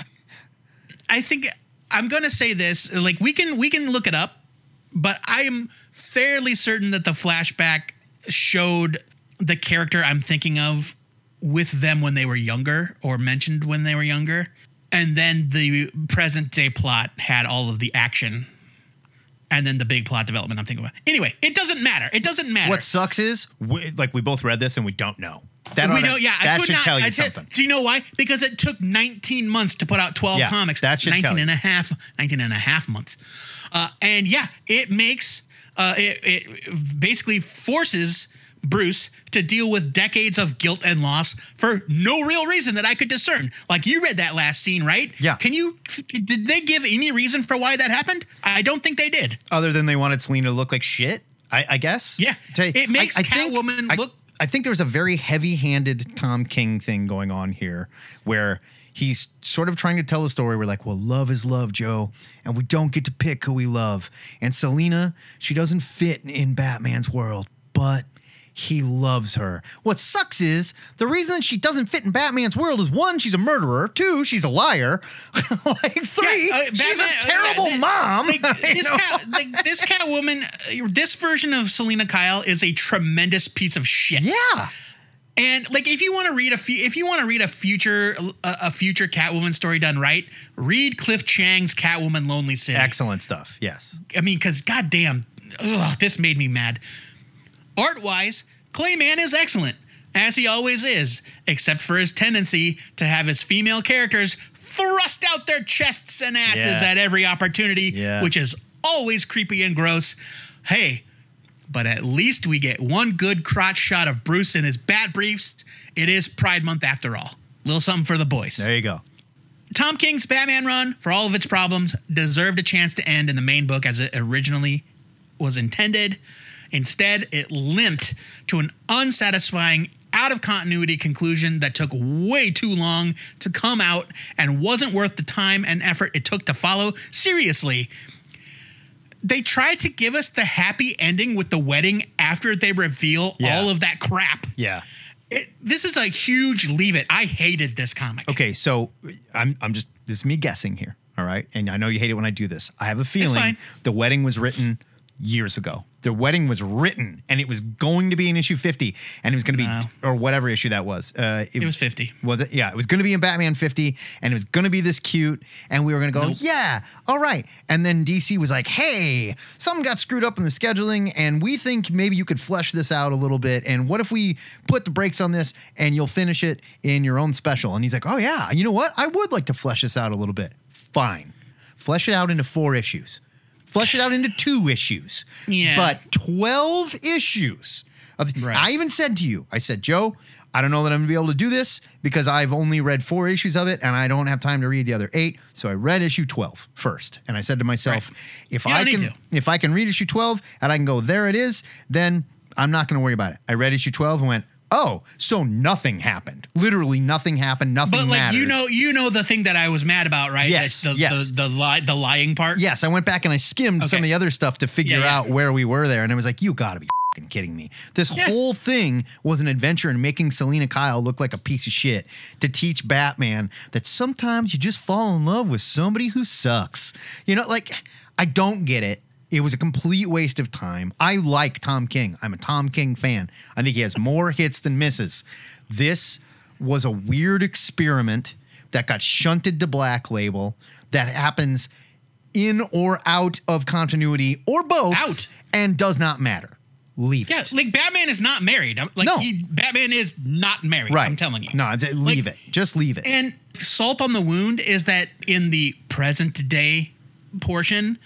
I think I'm gonna say this. Like we can we can look it up, but I am fairly certain that the flashback showed the character I'm thinking of with them when they were younger or mentioned when they were younger. And then the present day plot had all of the action. And then the big plot development I'm thinking about. Anyway, it doesn't matter. It doesn't matter. What sucks is, we, like, we both read this and we don't know. That we don't. Yeah, I that could should not, tell you I something. Do you know why? Because it took 19 months to put out 12 Yeah, comics. that should 19 tell and you. a half, 19 and a half months. Uh, and yeah, it makes uh, it, it basically forces Bruce to deal with decades of guilt and loss for no real reason that I could discern. Like you read that last scene, right? Yeah. Can you? Did they give any reason for why that happened? I don't think they did. Other than they wanted Selina to look like shit, I, I guess. Yeah. To- It makes I, I Catwoman look- I think there's a very heavy-handed Tom King thing going on here, where he's sort of trying to tell a story. We're like, well, love is love, Joe, and we don't get to pick who we love. And Selina, she doesn't fit in Batman's world, but He loves her. What sucks is the reason she doesn't fit in Batman's world is one, she's a murderer. Two, she's a liar. like three, Yeah, uh, she's Batman- a terrible uh, mom. This, cat, like, this Catwoman, uh, this version of Selina Kyle is a tremendous piece of shit. yeah. And like, if you want to read a few, if you want to read a future, a, a future Catwoman story done right, read Cliff Chiang's Catwoman: Lonely City. Excellent stuff. Yes. I mean, because goddamn, ugh, this made me mad. Art wise, Clay Mann is excellent, as he always is, except for his tendency to have his female characters thrust out their chests and asses Yeah. at every opportunity, Yeah. which is always creepy and gross. Hey, but at least we get one good crotch shot of Bruce in his bat briefs. It is Pride Month after all. Little something for the boys. There you go. Tom King's Batman run, for all of its problems, deserved a chance to end in the main book as it originally was intended. Instead, it limped to an unsatisfying, out of continuity conclusion that took way too long to come out and wasn't worth the time and effort it took to follow seriously. They tried to give us the happy ending with the wedding after they reveal Yeah. all of that crap. Yeah. It, this is a huge leave it. I hated this comic. Okay, so I'm I'm just this is me guessing here. All right, and I know you hate it when I do this. I have a feeling the wedding was written years ago. The wedding was written, and it was going to be in issue fifty, and it was going to be No. or whatever issue that was. Uh, It was 50. Was it? Yeah, it was going to be in Batman 50 and it was going to be this cute. And we were going to go, Nope. yeah, all right. And then DC was like, hey, something got screwed up in the scheduling and we think maybe you could flesh this out a little bit. And what if we put the brakes on this and you'll finish it in your own special? And he's like, oh, yeah, you know what? I would like to flesh this out a little bit. Fine. Flesh it out into four issues. Flesh it out into two issues. Yeah. But 12 issues. Of, Right. I even said to you, I said, Joe, I don't know that I'm gonna be able to do this because I've only read four issues of it and I don't have time to read the other eight. So I read issue 12 first. And I said to myself, Right. if You I can if I can read issue 12 and I can go, there it is, then I'm not gonna worry about it. I read issue 12 and went, Oh, so nothing happened. Literally nothing happened. Nothing But like you know, you know the thing that I was mad about, right? Yes, the, yes. The the, li- the lying part. Yes, I went back and I skimmed some of the other stuff to figure Yeah, yeah. out where we were there, and I was like, "You got to be fing kidding me!" This Yeah. whole thing was an adventure in making Selina Kyle look like a piece of shit to teach Batman that sometimes you just fall in love with somebody who sucks. You know, like I don't get it. It was a complete waste of time. I like Tom King. I'm a Tom King fan. I think he has more hits than misses. This was a weird experiment that got shunted to Black Label that happens in or out of continuity or both Out. and does not matter. Leave Yeah, it. like Batman is not married. Like No. he, Batman is not married. Right. I'm telling you. No, leave it. Just leave it. And salt on the wound is that in the present day portion,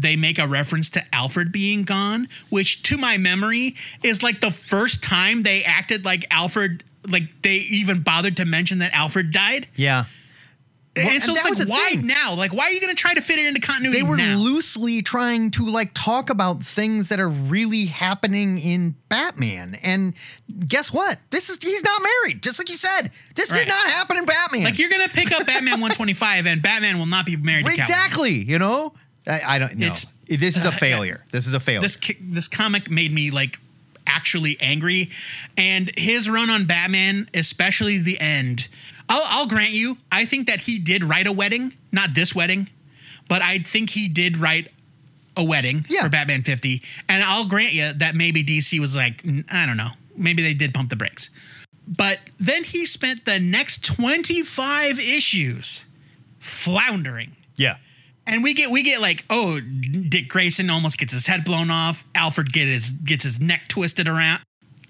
they make a reference to Alfred being gone, which to my memory is like the first time they acted like Alfred, like they even bothered to mention that Alfred died. yeah. Well, and so and it's like, why thing. now? Like, why are you going to try to fit it into continuity They were now? loosely trying to like talk about things that are really happening in Batman. And guess what? This is he's not married, just like you said. This Right. did not happen in Batman. like, you're going to pick up Batman 125 and Batman will not be married exactly, you know? I, I don't know. It's- this is a uh, failure. This is a failure. this this comic made me like actually angry and his run on batman especially the end I'll, I'll grant you i think that he did write a wedding not this wedding but i think he did write a wedding Yeah. for batman 50 and i'll grant you that maybe dc was like i don't know maybe they did pump the brakes but then he spent the next 25 issues floundering yeah. And we get we get like oh Dick Grayson almost gets his head blown off. Alfred get his gets his neck twisted around.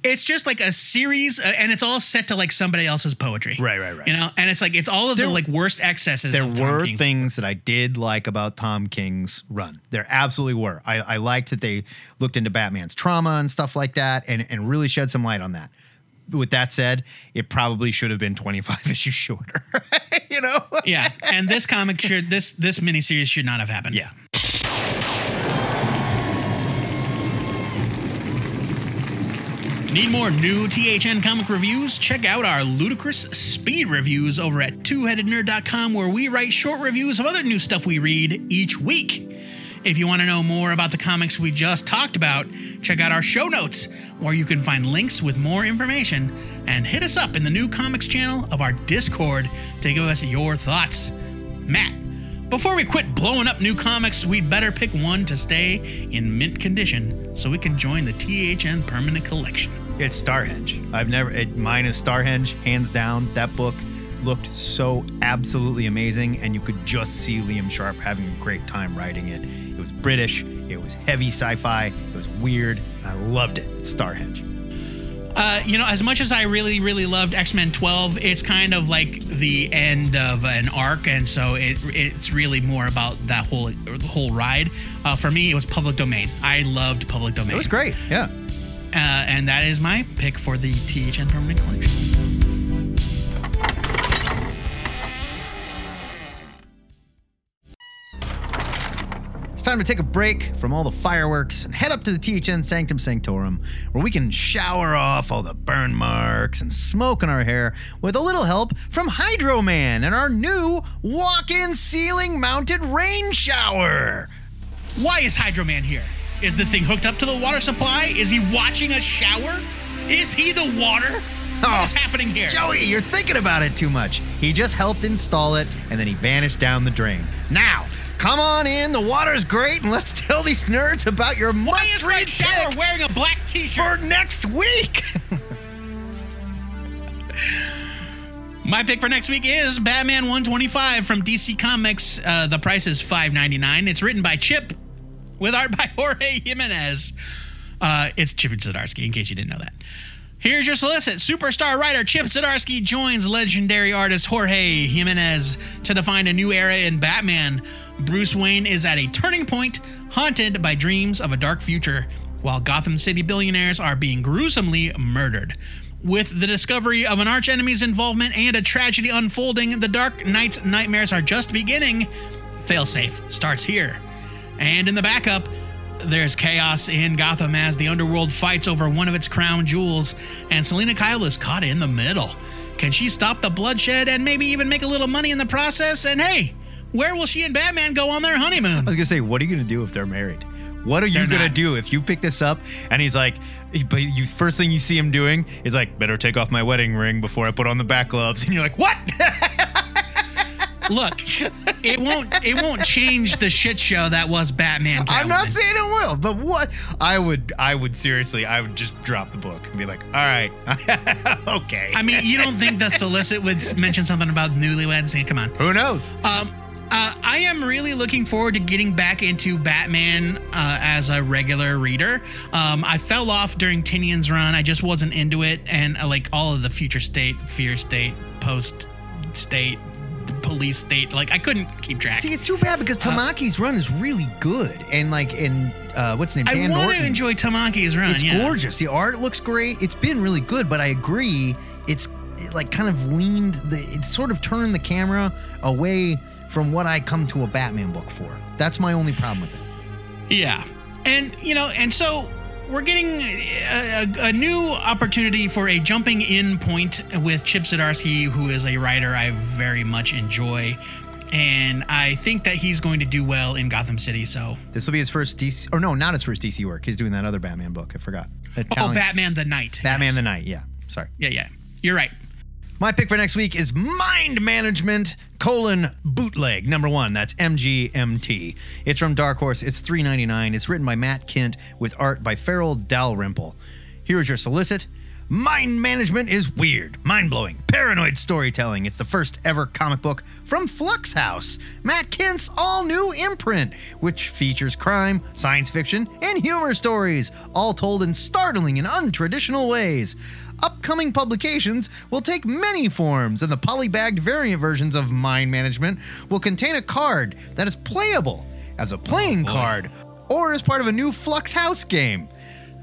It's just like a series, uh, and it's all set to like somebody else's poetry. Right, right, right. You know, and it's like it's all of There- the like worst excesses. There of Tom were King. things that I did like about Tom King's run. There absolutely were. I, I liked that they looked into Batman's trauma and stuff like that and, and really shed some light on that. With that said, it probably should have been 25 issues shorter. you know? Yeah, and this comic should this this miniseries should not have happened. Yeah. Need more new THN comic reviews? Check out our ludicrous speed reviews over at twoheadednerd.com where we write short reviews of other new stuff we read each week. If you want to know more about the comics we just talked about, check out our show notes, where you can find links with more information, and hit us up in the new comics channel of our Discord to give us your thoughts. Matt, before we quit blowing up new comics, we'd better pick one to stay in mint condition so we can join the THN permanent collection. It's Starhenge. I've never. It, mine is Starhenge, hands down. That book looked so absolutely amazing, and you could just see Liam Sharp having a great time writing it. It was British. It was heavy sci-fi. It was weird. I loved it. It's Starhenge. Uh, you know, as much as I really, really loved X Men 12, it's kind of like the end of an arc, and so it it's really more about that whole the whole ride. Uh, for me, it was Public Domain. I loved Public Domain. It was great. Yeah. uh, and that is my pick for the THN Permanent Collection. Time to take a break from all the fireworks and head up to the THN Sanctum Sanctorum, where we can shower off all the burn marks and smoke in our hair with a little help from Hydro Man and our new walk in ceiling mounted rain shower. Why is Hydro Man here? Is this thing hooked up to the water supply? Is he watching us shower? Is he the water? Oh, What is happening here? Joey, you're thinking about it too much. He just helped install it and then he vanished down the drain. Now, come on in. The water's great, and let's tell these nerds about your Why is Red must-read Shower pick wearing a black t-shirt? for next week. My pick for next week is Batman 125 from DC Comics. Uh, the price is $5.99. It's written by Chip with art by Jorge Jimenez. Uh, it's Chip and Zdarsky, in case you didn't know that. Here's your solicit. Superstar writer Chip Zdarsky joins legendary artist Jorge Jimenez to define a new era in Batman. Bruce Wayne is at a turning point, haunted by dreams of a dark future, while Gotham City billionaires are being gruesomely murdered. With the discovery of an archenemy's involvement and a tragedy unfolding, the Dark Knight's nightmares are just beginning. Failsafe starts here. And in the backup, there's chaos in Gotham as the underworld fights over one of its crown jewels, and Selina Kyle is caught in the middle. Can she stop the bloodshed and maybe even make a little money in the process? And hey, where will she and Batman go on their honeymoon? I was gonna say, what are you gonna do if they're married? What are you They're gonna not. do if you pick this up and he's like, but you first thing you see him doing is like, better take off my wedding ring before I put on the back gloves, and you're like, what? Look, it won't it won't change the shit show that was Batman. I'm not Catwoman. saying it will, but what? I would, I would seriously, I would just drop the book and be like, all right, okay. I mean, you don't think the solicit would s- mention something about newlyweds? And come on. who knows? Um, uh, I am really looking forward to getting back into Batman uh, as a regular reader. Um, I fell off during Tynion's run. I just wasn't into it, and uh, like all of the future state, fear state, post state, police state, like I couldn't keep track. See, it's too bad because Tamaki's run is really good, and like, in uh, what's his name? I Dan want Norton. to enjoy Tamaki's run. It's yeah. gorgeous. The art looks great. It's been really good, but I agree. It's it, like kind of leaned the. It's sort of turned the camera away from what I come to a Batman book for. That's my only problem with it. Yeah. And, you know, and so we're getting a, a, a new opportunity for a jumping in point with Chip Zdarsky, who is a writer I very much enjoy. And I think that he's going to do well in Gotham City. So, This will be his first DC, or no, not his first DC work. He's doing that other Batman book. I forgot. oh, Batman the Knight. Batman Yes. the Knight. Yeah, sorry. Yeah, yeah. You're right. My pick for next week is Mind Management colon bootleg number one. That's MGMT. It's from Dark Horse. It's three ninety nine. It's written by Matt Kindt with art by Farel Dalrymple. Here's your solicit. Mind management is weird, mind blowing, paranoid storytelling. It's the first ever comic book from Flux House, Matt Kindt's all new imprint, which features crime, science fiction, and humor stories, all told in startling and untraditional ways. Upcoming publications will take many forms, and the polybagged variant versions of Mind Management will contain a card that is playable as a playing oh, card or as part of a new Flux House game.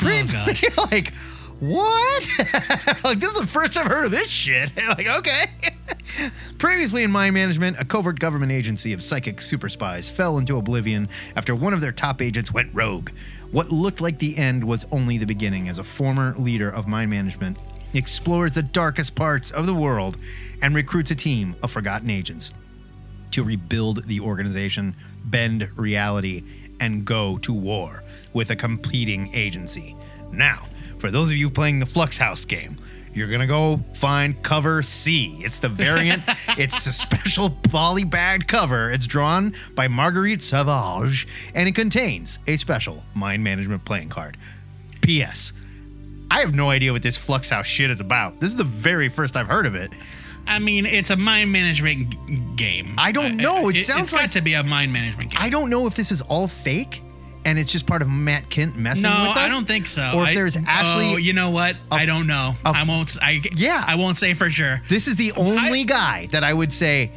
Oh, God. You're like, what? like, this is the first I've heard of this shit. like, okay. Previously in Mind Management, a covert government agency of psychic super spies fell into oblivion after one of their top agents went rogue. What looked like the end was only the beginning as a former leader of Mind Management explores the darkest parts of the world and recruits a team of forgotten agents to rebuild the organization, bend reality, and go to war with a competing agency. Now, for those of you playing the Flux House game, you're gonna go find cover C. It's the variant. it's a special poly bagged cover. It's drawn by Marguerite Sauvage, and it contains a special mind management playing card. P.S. I have no idea what this Flux House shit is about. This is the very first I've heard of it. I mean, it's a mind management g- game. I don't know. It sounds it's like- to be a mind management game. I don't know if this is all fake and it's just part of Matt Kindt messing no, with us. I don't think so. Or if I- there's actually Oh, you know what? I don't know. I won't. I Yeah. I won't say for sure. This is the only guy that I would say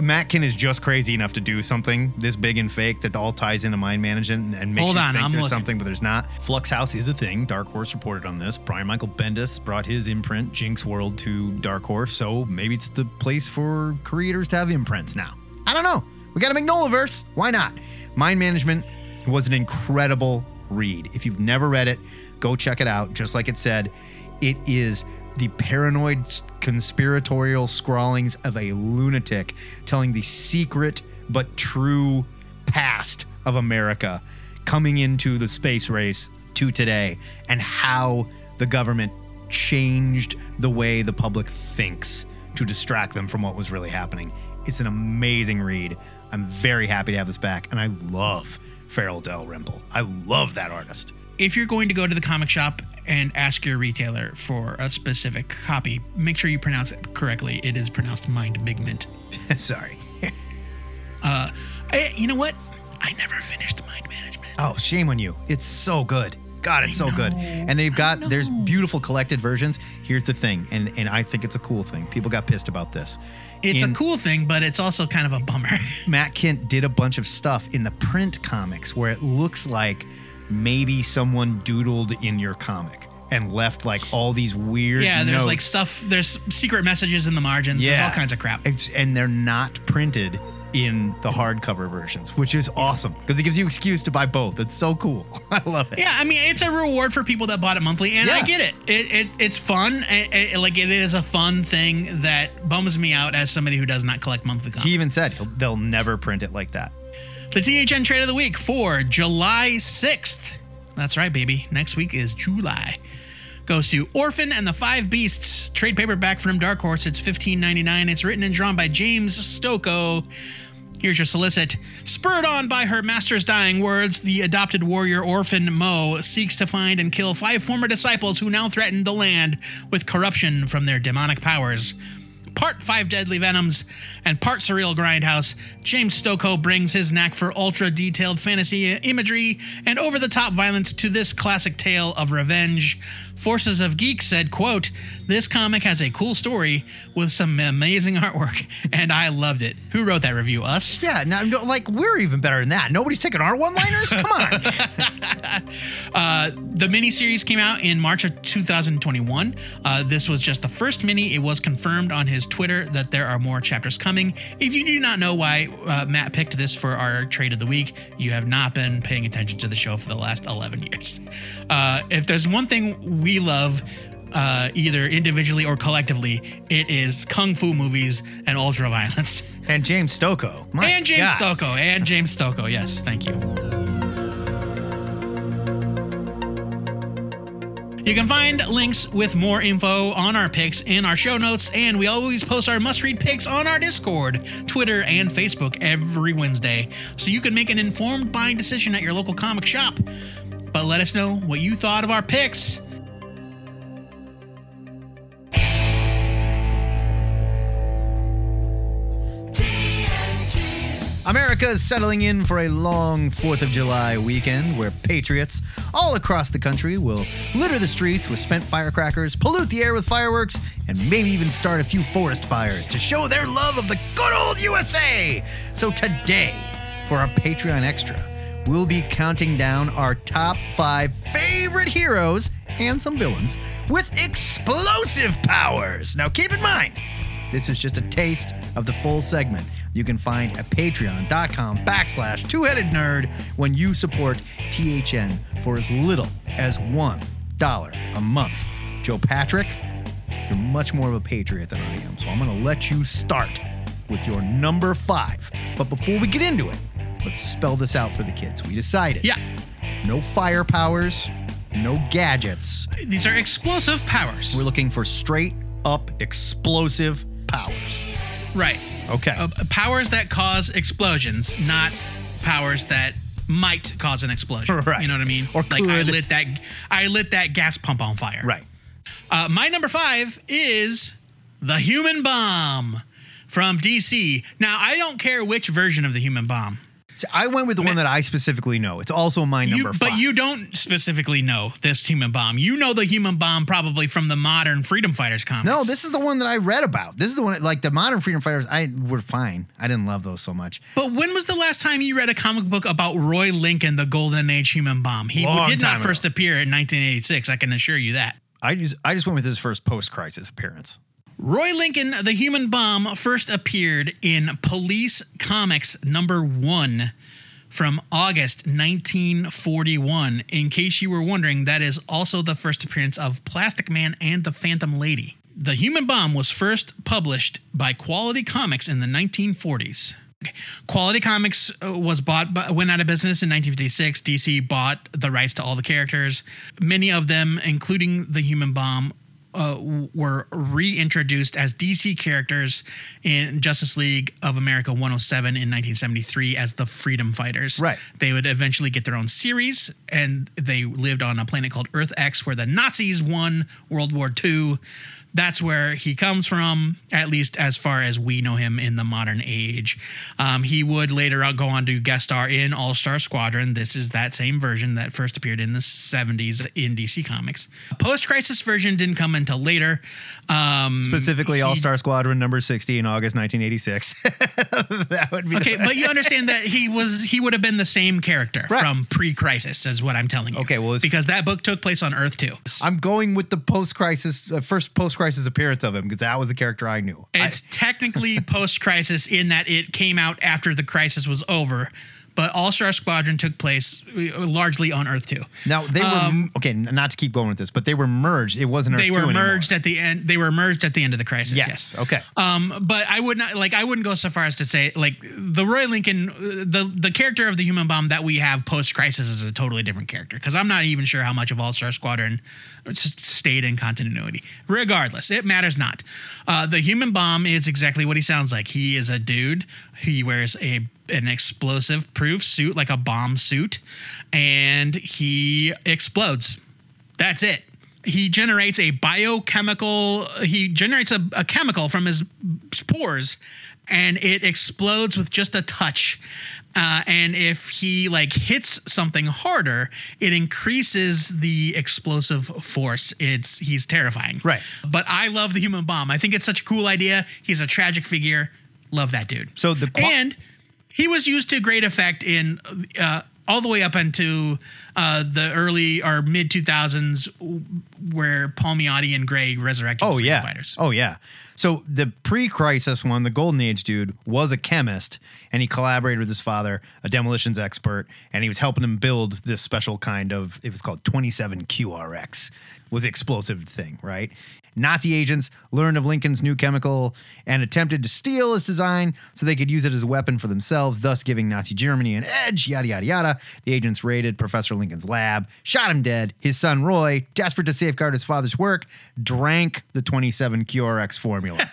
Matt Kindt is just crazy enough to do something this big and fake that all ties into mind management and makes Hold you on, think I'm there's looking. something, but there's not. Flux House is a thing. Dark Horse reported on this. Brian Michael Bendis brought his imprint, Jinxworld, to Dark Horse, so maybe it's the place for creators to have imprints now. I don't know. We got a Mignolaverse. Why not? Mind Management was an incredible read. If you've never read it, go check it out. Just like it said, it is the paranoid conspiratorial scrawlings of a lunatic telling the secret but true past of America coming into the space race to today and how the government changed the way the public thinks to distract them from what was really happening. It's an amazing read. I'm very happy to have this back, and I love Farel Dalrymple. I love that artist. If you're going to go to the comic shop and ask your retailer for a specific copy, make sure you pronounce it correctly. It is pronounced mind migment. Sorry. Eh, you know what? I never finished mind management. Oh, shame on you. It's so good. God, it's so good. And they've got there's beautiful collected versions. Here's the thing, and and I think it's a cool thing. People got pissed about this. It's In- a cool thing, but it's also kind of a bummer. Matt Kindt did a bunch of stuff in the print comics where it looks like maybe someone doodled in your comic and left like all these weird yeah, there's like stuff. There's secret messages in the margins. There's all kinds of crap. It's, and they're not printed in the hardcover versions, which is awesome because it gives you excuse to buy both. It's so cool. I love it. Yeah, I mean, it's a reward for people that bought it monthly, and I get it. It, it it's fun. It, it- like it is a fun thing that bums me out as somebody who does not collect monthly comics. He even said he'll, they'll never print it like that. The THN trade of the week for July 6th. That's right, baby. Next week is July. Goes to Orphan and the Five Beasts. Trade paperback from Dark Horse. It's $15.99. It's written and drawn by James Stokoe. Here's your solicit. Spurred on by her master's dying words, the adopted warrior orphan Mo seeks to find and kill five former disciples who now threaten the land with corruption from their demonic powers. Part five deadly venoms and part surreal grindhouse, James Stokoe brings his knack for ultra detailed fantasy imagery and over the top violence to this classic tale of revenge. Forces of Geek said, quote, This comic has a cool story with some amazing artwork, and I loved it. Who wrote that review? Us? Yeah, now no, like we're even better than that. Nobody's taking our one-liners. Come on. The miniseries came out in March of 2021. Uh, this was just the first mini. It was confirmed on his Twitter that there are more chapters coming. If you do not know why uh, Matt picked this for our trade of the week, you have not been paying attention to the show for the last 11 years. Uh, if there's one thing we love, uh, either individually or collectively, it is kung fu movies and ultra violence. and James Stokoe. My and James God. Stokoe. And James Stokoe. Yes, thank you. You can find links with more info on our picks in our show notes, and we always post our must read picks on our Discord, Twitter, and Facebook every Wednesday, so you can make an informed buying decision at your local comic shop. But let us know what you thought of our picks. America is settling in for a long 4th of July weekend where patriots all across the country will litter the streets with spent firecrackers, pollute the air with fireworks, and maybe even start a few forest fires to show their love of the good old USA. So today, for our Patreon Extra, we'll be counting down our top five favorite heroes and some villains with explosive powers. Now keep in mind, this is just a taste of the full segment you can find at patreon.com backslash two-headed nerd when you support THN for as little as one dollar a month. Joe Patrick, you're much more of a patriot than I am, so I'm gonna let you start with your number five. But before we get into it, let's spell this out for the kids. We decided Yeah. no fire powers, no gadgets. These are explosive powers. We're looking for straight up explosive powers. Right. Okay. Uh, powers that cause explosions, not powers that might cause an explosion. Right. You know what I mean? Or like I lit that I lit that gas pump on fire. right. Uh, my number five is the human bomb from DC. Now I don't care which version of the human bomb. So I went with the one that I specifically know. It's also my number You, five. but you don't specifically know this human bomb. You know the human bomb probably from the modern Freedom Fighters comics. No, this is the one that I read about. This is the one like the modern freedom fighters. I were fine. I didn't love those so much. But when was the last time you read a comic book about Roy Lincoln, the Golden Age human bomb? He Long did not time first appear in 1986. I can assure you that. I just I just went with his first post crisis appearance. Roy Lincoln, the human bomb, first appeared in Police Comics number one from August 1941. In case you were wondering, that is also the first appearance of Plastic Man and the Phantom Lady. The Human Bomb was first published by Quality Comics in the 1940s. Quality Comics uh, was bought, by, went out of business in 1956. DC bought the rights to all the characters. Many of them, including the Human Bomb, uh, were reintroduced as DC characters in Justice League of America 107 in 1973 as the Freedom Fighters. Right. They would eventually get their own series, and they lived on a planet called Earth X, where the Nazis won World War II. That's where he comes from, at least as far as we know him in the modern age. Um, he would later go on to guest star in All Star Squadron. This is that same version that first appeared in the 70s in DC Comics. Post crisis version didn't come until later. Um, Specifically, All Star Squadron number sixty in August 1986. that would be Okay, but you understand that he was he would have been the same character Right. from pre-crisis, is what I'm telling you. Okay, well, because that book took place on Earth Two. I'm going with the post crisis, uh, first post crisis appearance of him because that was the character I knew. I- It's technically post-crisis in that it came out after the crisis was over, but All Star Squadron took place uh, largely on Earth Two. now they were okay. Not to keep going with this, but they were merged. It wasn't. They were 2 anymore. merged at the end. They were merged at the end of the crisis. Yes. Okay. Um, but I would not like I wouldn't go so far as to say like the Roy Lincoln, uh, the the character of the human bomb that we have post crisis is a totally different character because I'm not even sure how much of All Star Squadron just stayed in continuity. Regardless, it matters not. Uh, the human bomb is exactly what he sounds like. He is a dude. He wears a an explosive proof suit like a bomb suit, and he explodes. That's it. He generates a biochemical, he generates a, a chemical from his pores and it explodes with just a touch. Uh, and if he like hits something harder, it increases the explosive force. It's he's terrifying. Right. But I love the human bomb. I think it's such a cool idea. He's a tragic figure. Love that dude. So the qua- and he was used to great effect in uh, all the way up into uh, the early or mid 2000s where Palmiotti and Gray resurrected Oh yeah. fighters. Oh yeah. So the pre-crisis one, the Golden Age dude, was a chemist, and he collaborated with his father, a demolitions expert, and he was helping him build this special kind of. It was called 27 QRX, was the explosive thing, right? Nazi agents learned of Lincoln's new chemical and attempted to steal his design so they could use it as a weapon for themselves, thus giving Nazi Germany an edge. Yada yada yada. The agents raided Professor Lincoln's lab, shot him dead. His son Roy, desperate to safeguard his father's work, drank the 27 QRX formula.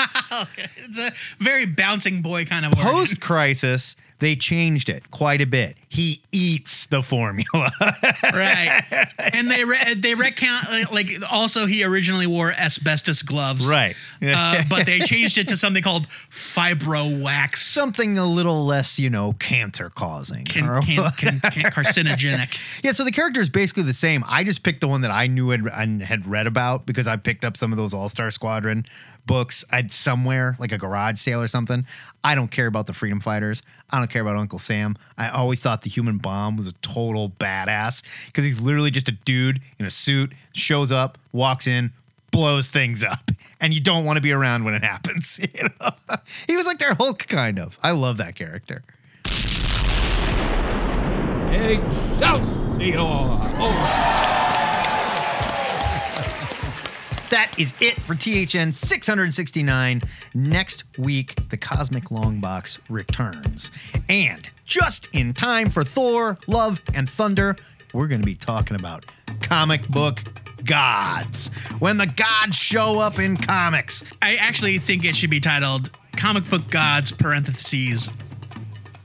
It's a very bouncing boy kind of. Post crisis, they changed it quite a bit. He eats the formula. right? And they re- they recount uh, like also he originally wore asbestos gloves, Right. uh, but they changed it to something called fibro wax, Something a little less, you know, cancer causing. can, can, can, can, carcinogenic. Yeah, so the character is basically the same. I just picked the one that I knew and, and had read about because I picked up some of those All Star Squadron books I'd somewhere, like a garage sale or something. I don't care about the Freedom Fighters. I don't care about Uncle Sam. I always thought the Human Bomb was a total badass because he's literally just a dude in a suit, shows up, walks in, blows things up, and you don't want to be around when it happens. You know? he was like their Hulk, kind of. I love that character. Excelsior! Oh, That is it for THN 669. Next week, the Cosmic Long Box returns. And just in time for Thor, Love, and Thunder, we're going to be talking about comic book gods. When the gods show up in comics. I actually think it should be titled Comic Book Gods, parentheses,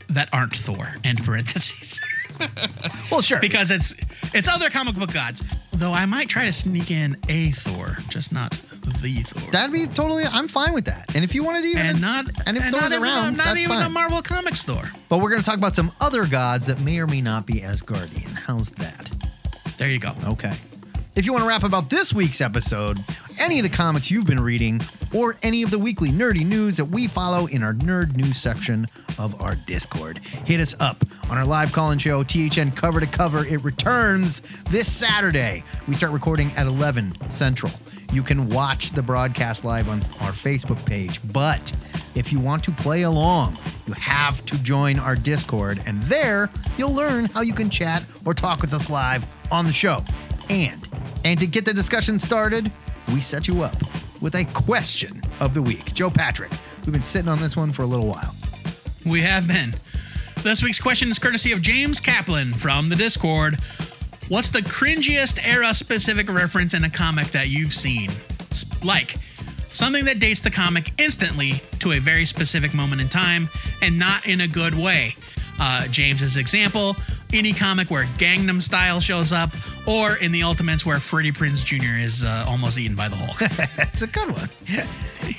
that aren't Thor, end parentheses. Well, sure. because it's it's other comic book gods. Though I might try to sneak in a Thor, just not the Thor. That'd be totally. I'm fine with that. And if you wanted to do, and not and if and Thor's not even, around, a, not that's even fine. a Marvel Comics Thor. but we're going to talk about some other gods that may or may not be Asgardian. How's that? There you go. Okay. If you want to rap about this week's episode, any of the comics you've been reading, or any of the weekly nerdy news that we follow in our nerd news section of our Discord, hit us up on our live call-in show, THN Cover to Cover. It returns this Saturday. We start recording at 11 Central. You can watch the broadcast live on our Facebook page, but if you want to play along, you have to join our Discord, and there you'll learn how you can chat or talk with us live on the show. And and to get the discussion started, we set you up with a question of the week. Joe Patrick, we've been sitting on this one for a little while. We have been. This week's question is courtesy of James Kaplan from the Discord. What's the cringiest era specific reference in a comic that you've seen? Like, something that dates the comic instantly to a very specific moment in time and not in a good way. Uh, James's example any comic where Gangnam Style shows up, or in the Ultimates where Freddie Prinze Jr. is uh, almost eaten by the Hulk. That's a good one.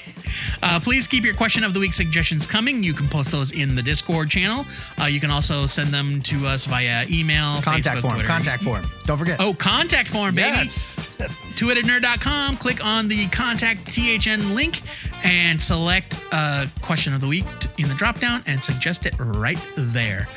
Uh, please keep your question of the week suggestions coming. You can post those in the Discord channel. Uh, you can also send them to us via email, Contact Facebook, form. Twitter. Contact form. Don't forget. Oh, contact form, baby. yes. Two-headednerd.com. Click on the contact THN link and select uh, question of the week in the dropdown and suggest it right there.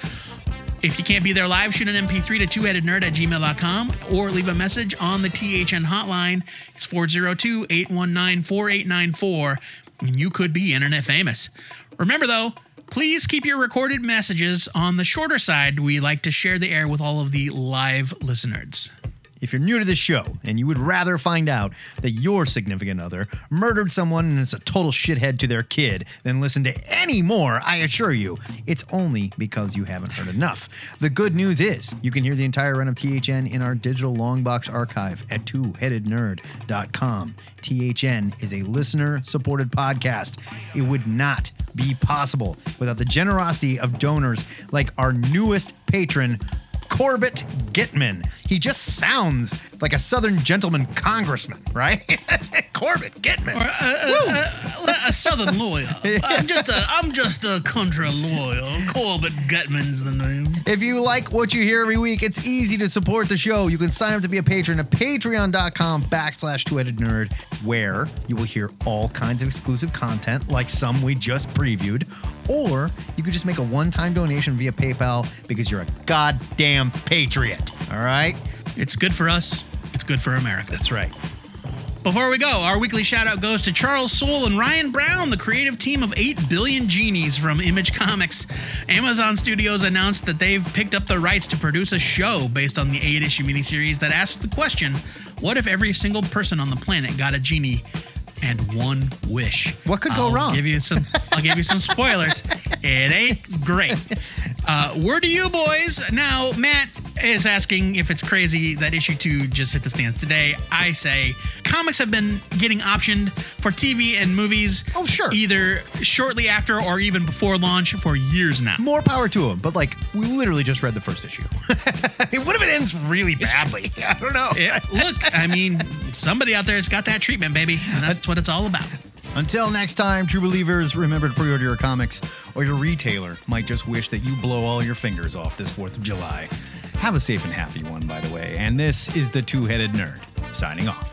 If you can't be there live, shoot an MP3 to twoheadednerd at gmail.com or leave a message on the THN hotline. It's 402 819 4894, and you could be internet famous. Remember, though, please keep your recorded messages on the shorter side. We like to share the air with all of the live listeners. If you're new to this show and you would rather find out that your significant other murdered someone and is a total shithead to their kid than listen to any more, I assure you, it's only because you haven't heard enough. The good news is you can hear the entire run of THN in our digital long box archive at twoheadednerd.com. THN is a listener supported podcast. It would not be possible without the generosity of donors like our newest patron, Corbett Gitman. He just sounds like a Southern gentleman congressman, right? Corbett Gitman. Uh, uh, uh, a southern lawyer. I'm just a I'm just a country lawyer. Corbett Gutman's the name. If you like what you hear every week, it's easy to support the show. You can sign up to be a patron at patreon.com backslash two-headed nerd, where you will hear all kinds of exclusive content, like some we just previewed. Or you could just make a one-time donation via PayPal because you're a goddamn patriot. All right? It's good for us. It's good for America. That's right. Before we go, our weekly shout out goes to Charles Soule and Ryan Browne, the creative team of 8 Billion Genies from Image Comics. Amazon Studios announced that they've picked up the rights to produce a show based on the eight issue miniseries that asks the question what if every single person on the planet got a genie and one wish? What could go I'll wrong? Give you some, I'll give you some spoilers. It ain't great. Uh, word to you, boys. Now, Matt is asking if it's crazy that issue two just hit the stands today. I say comics have been getting optioned for TV and movies. Oh, sure. Either shortly after or even before launch for years now. More power to them. but like, we literally just read the first issue. what if it ends really badly? I don't know. It- look, I mean, somebody out there has got that treatment, baby, and what it's all about. Until next time, true believers, remember to pre order your comics, or your retailer might just wish that you blow all your fingers off this 4th of July. Have a safe and happy one, by the way. And this is the Two Headed Nerd, signing off.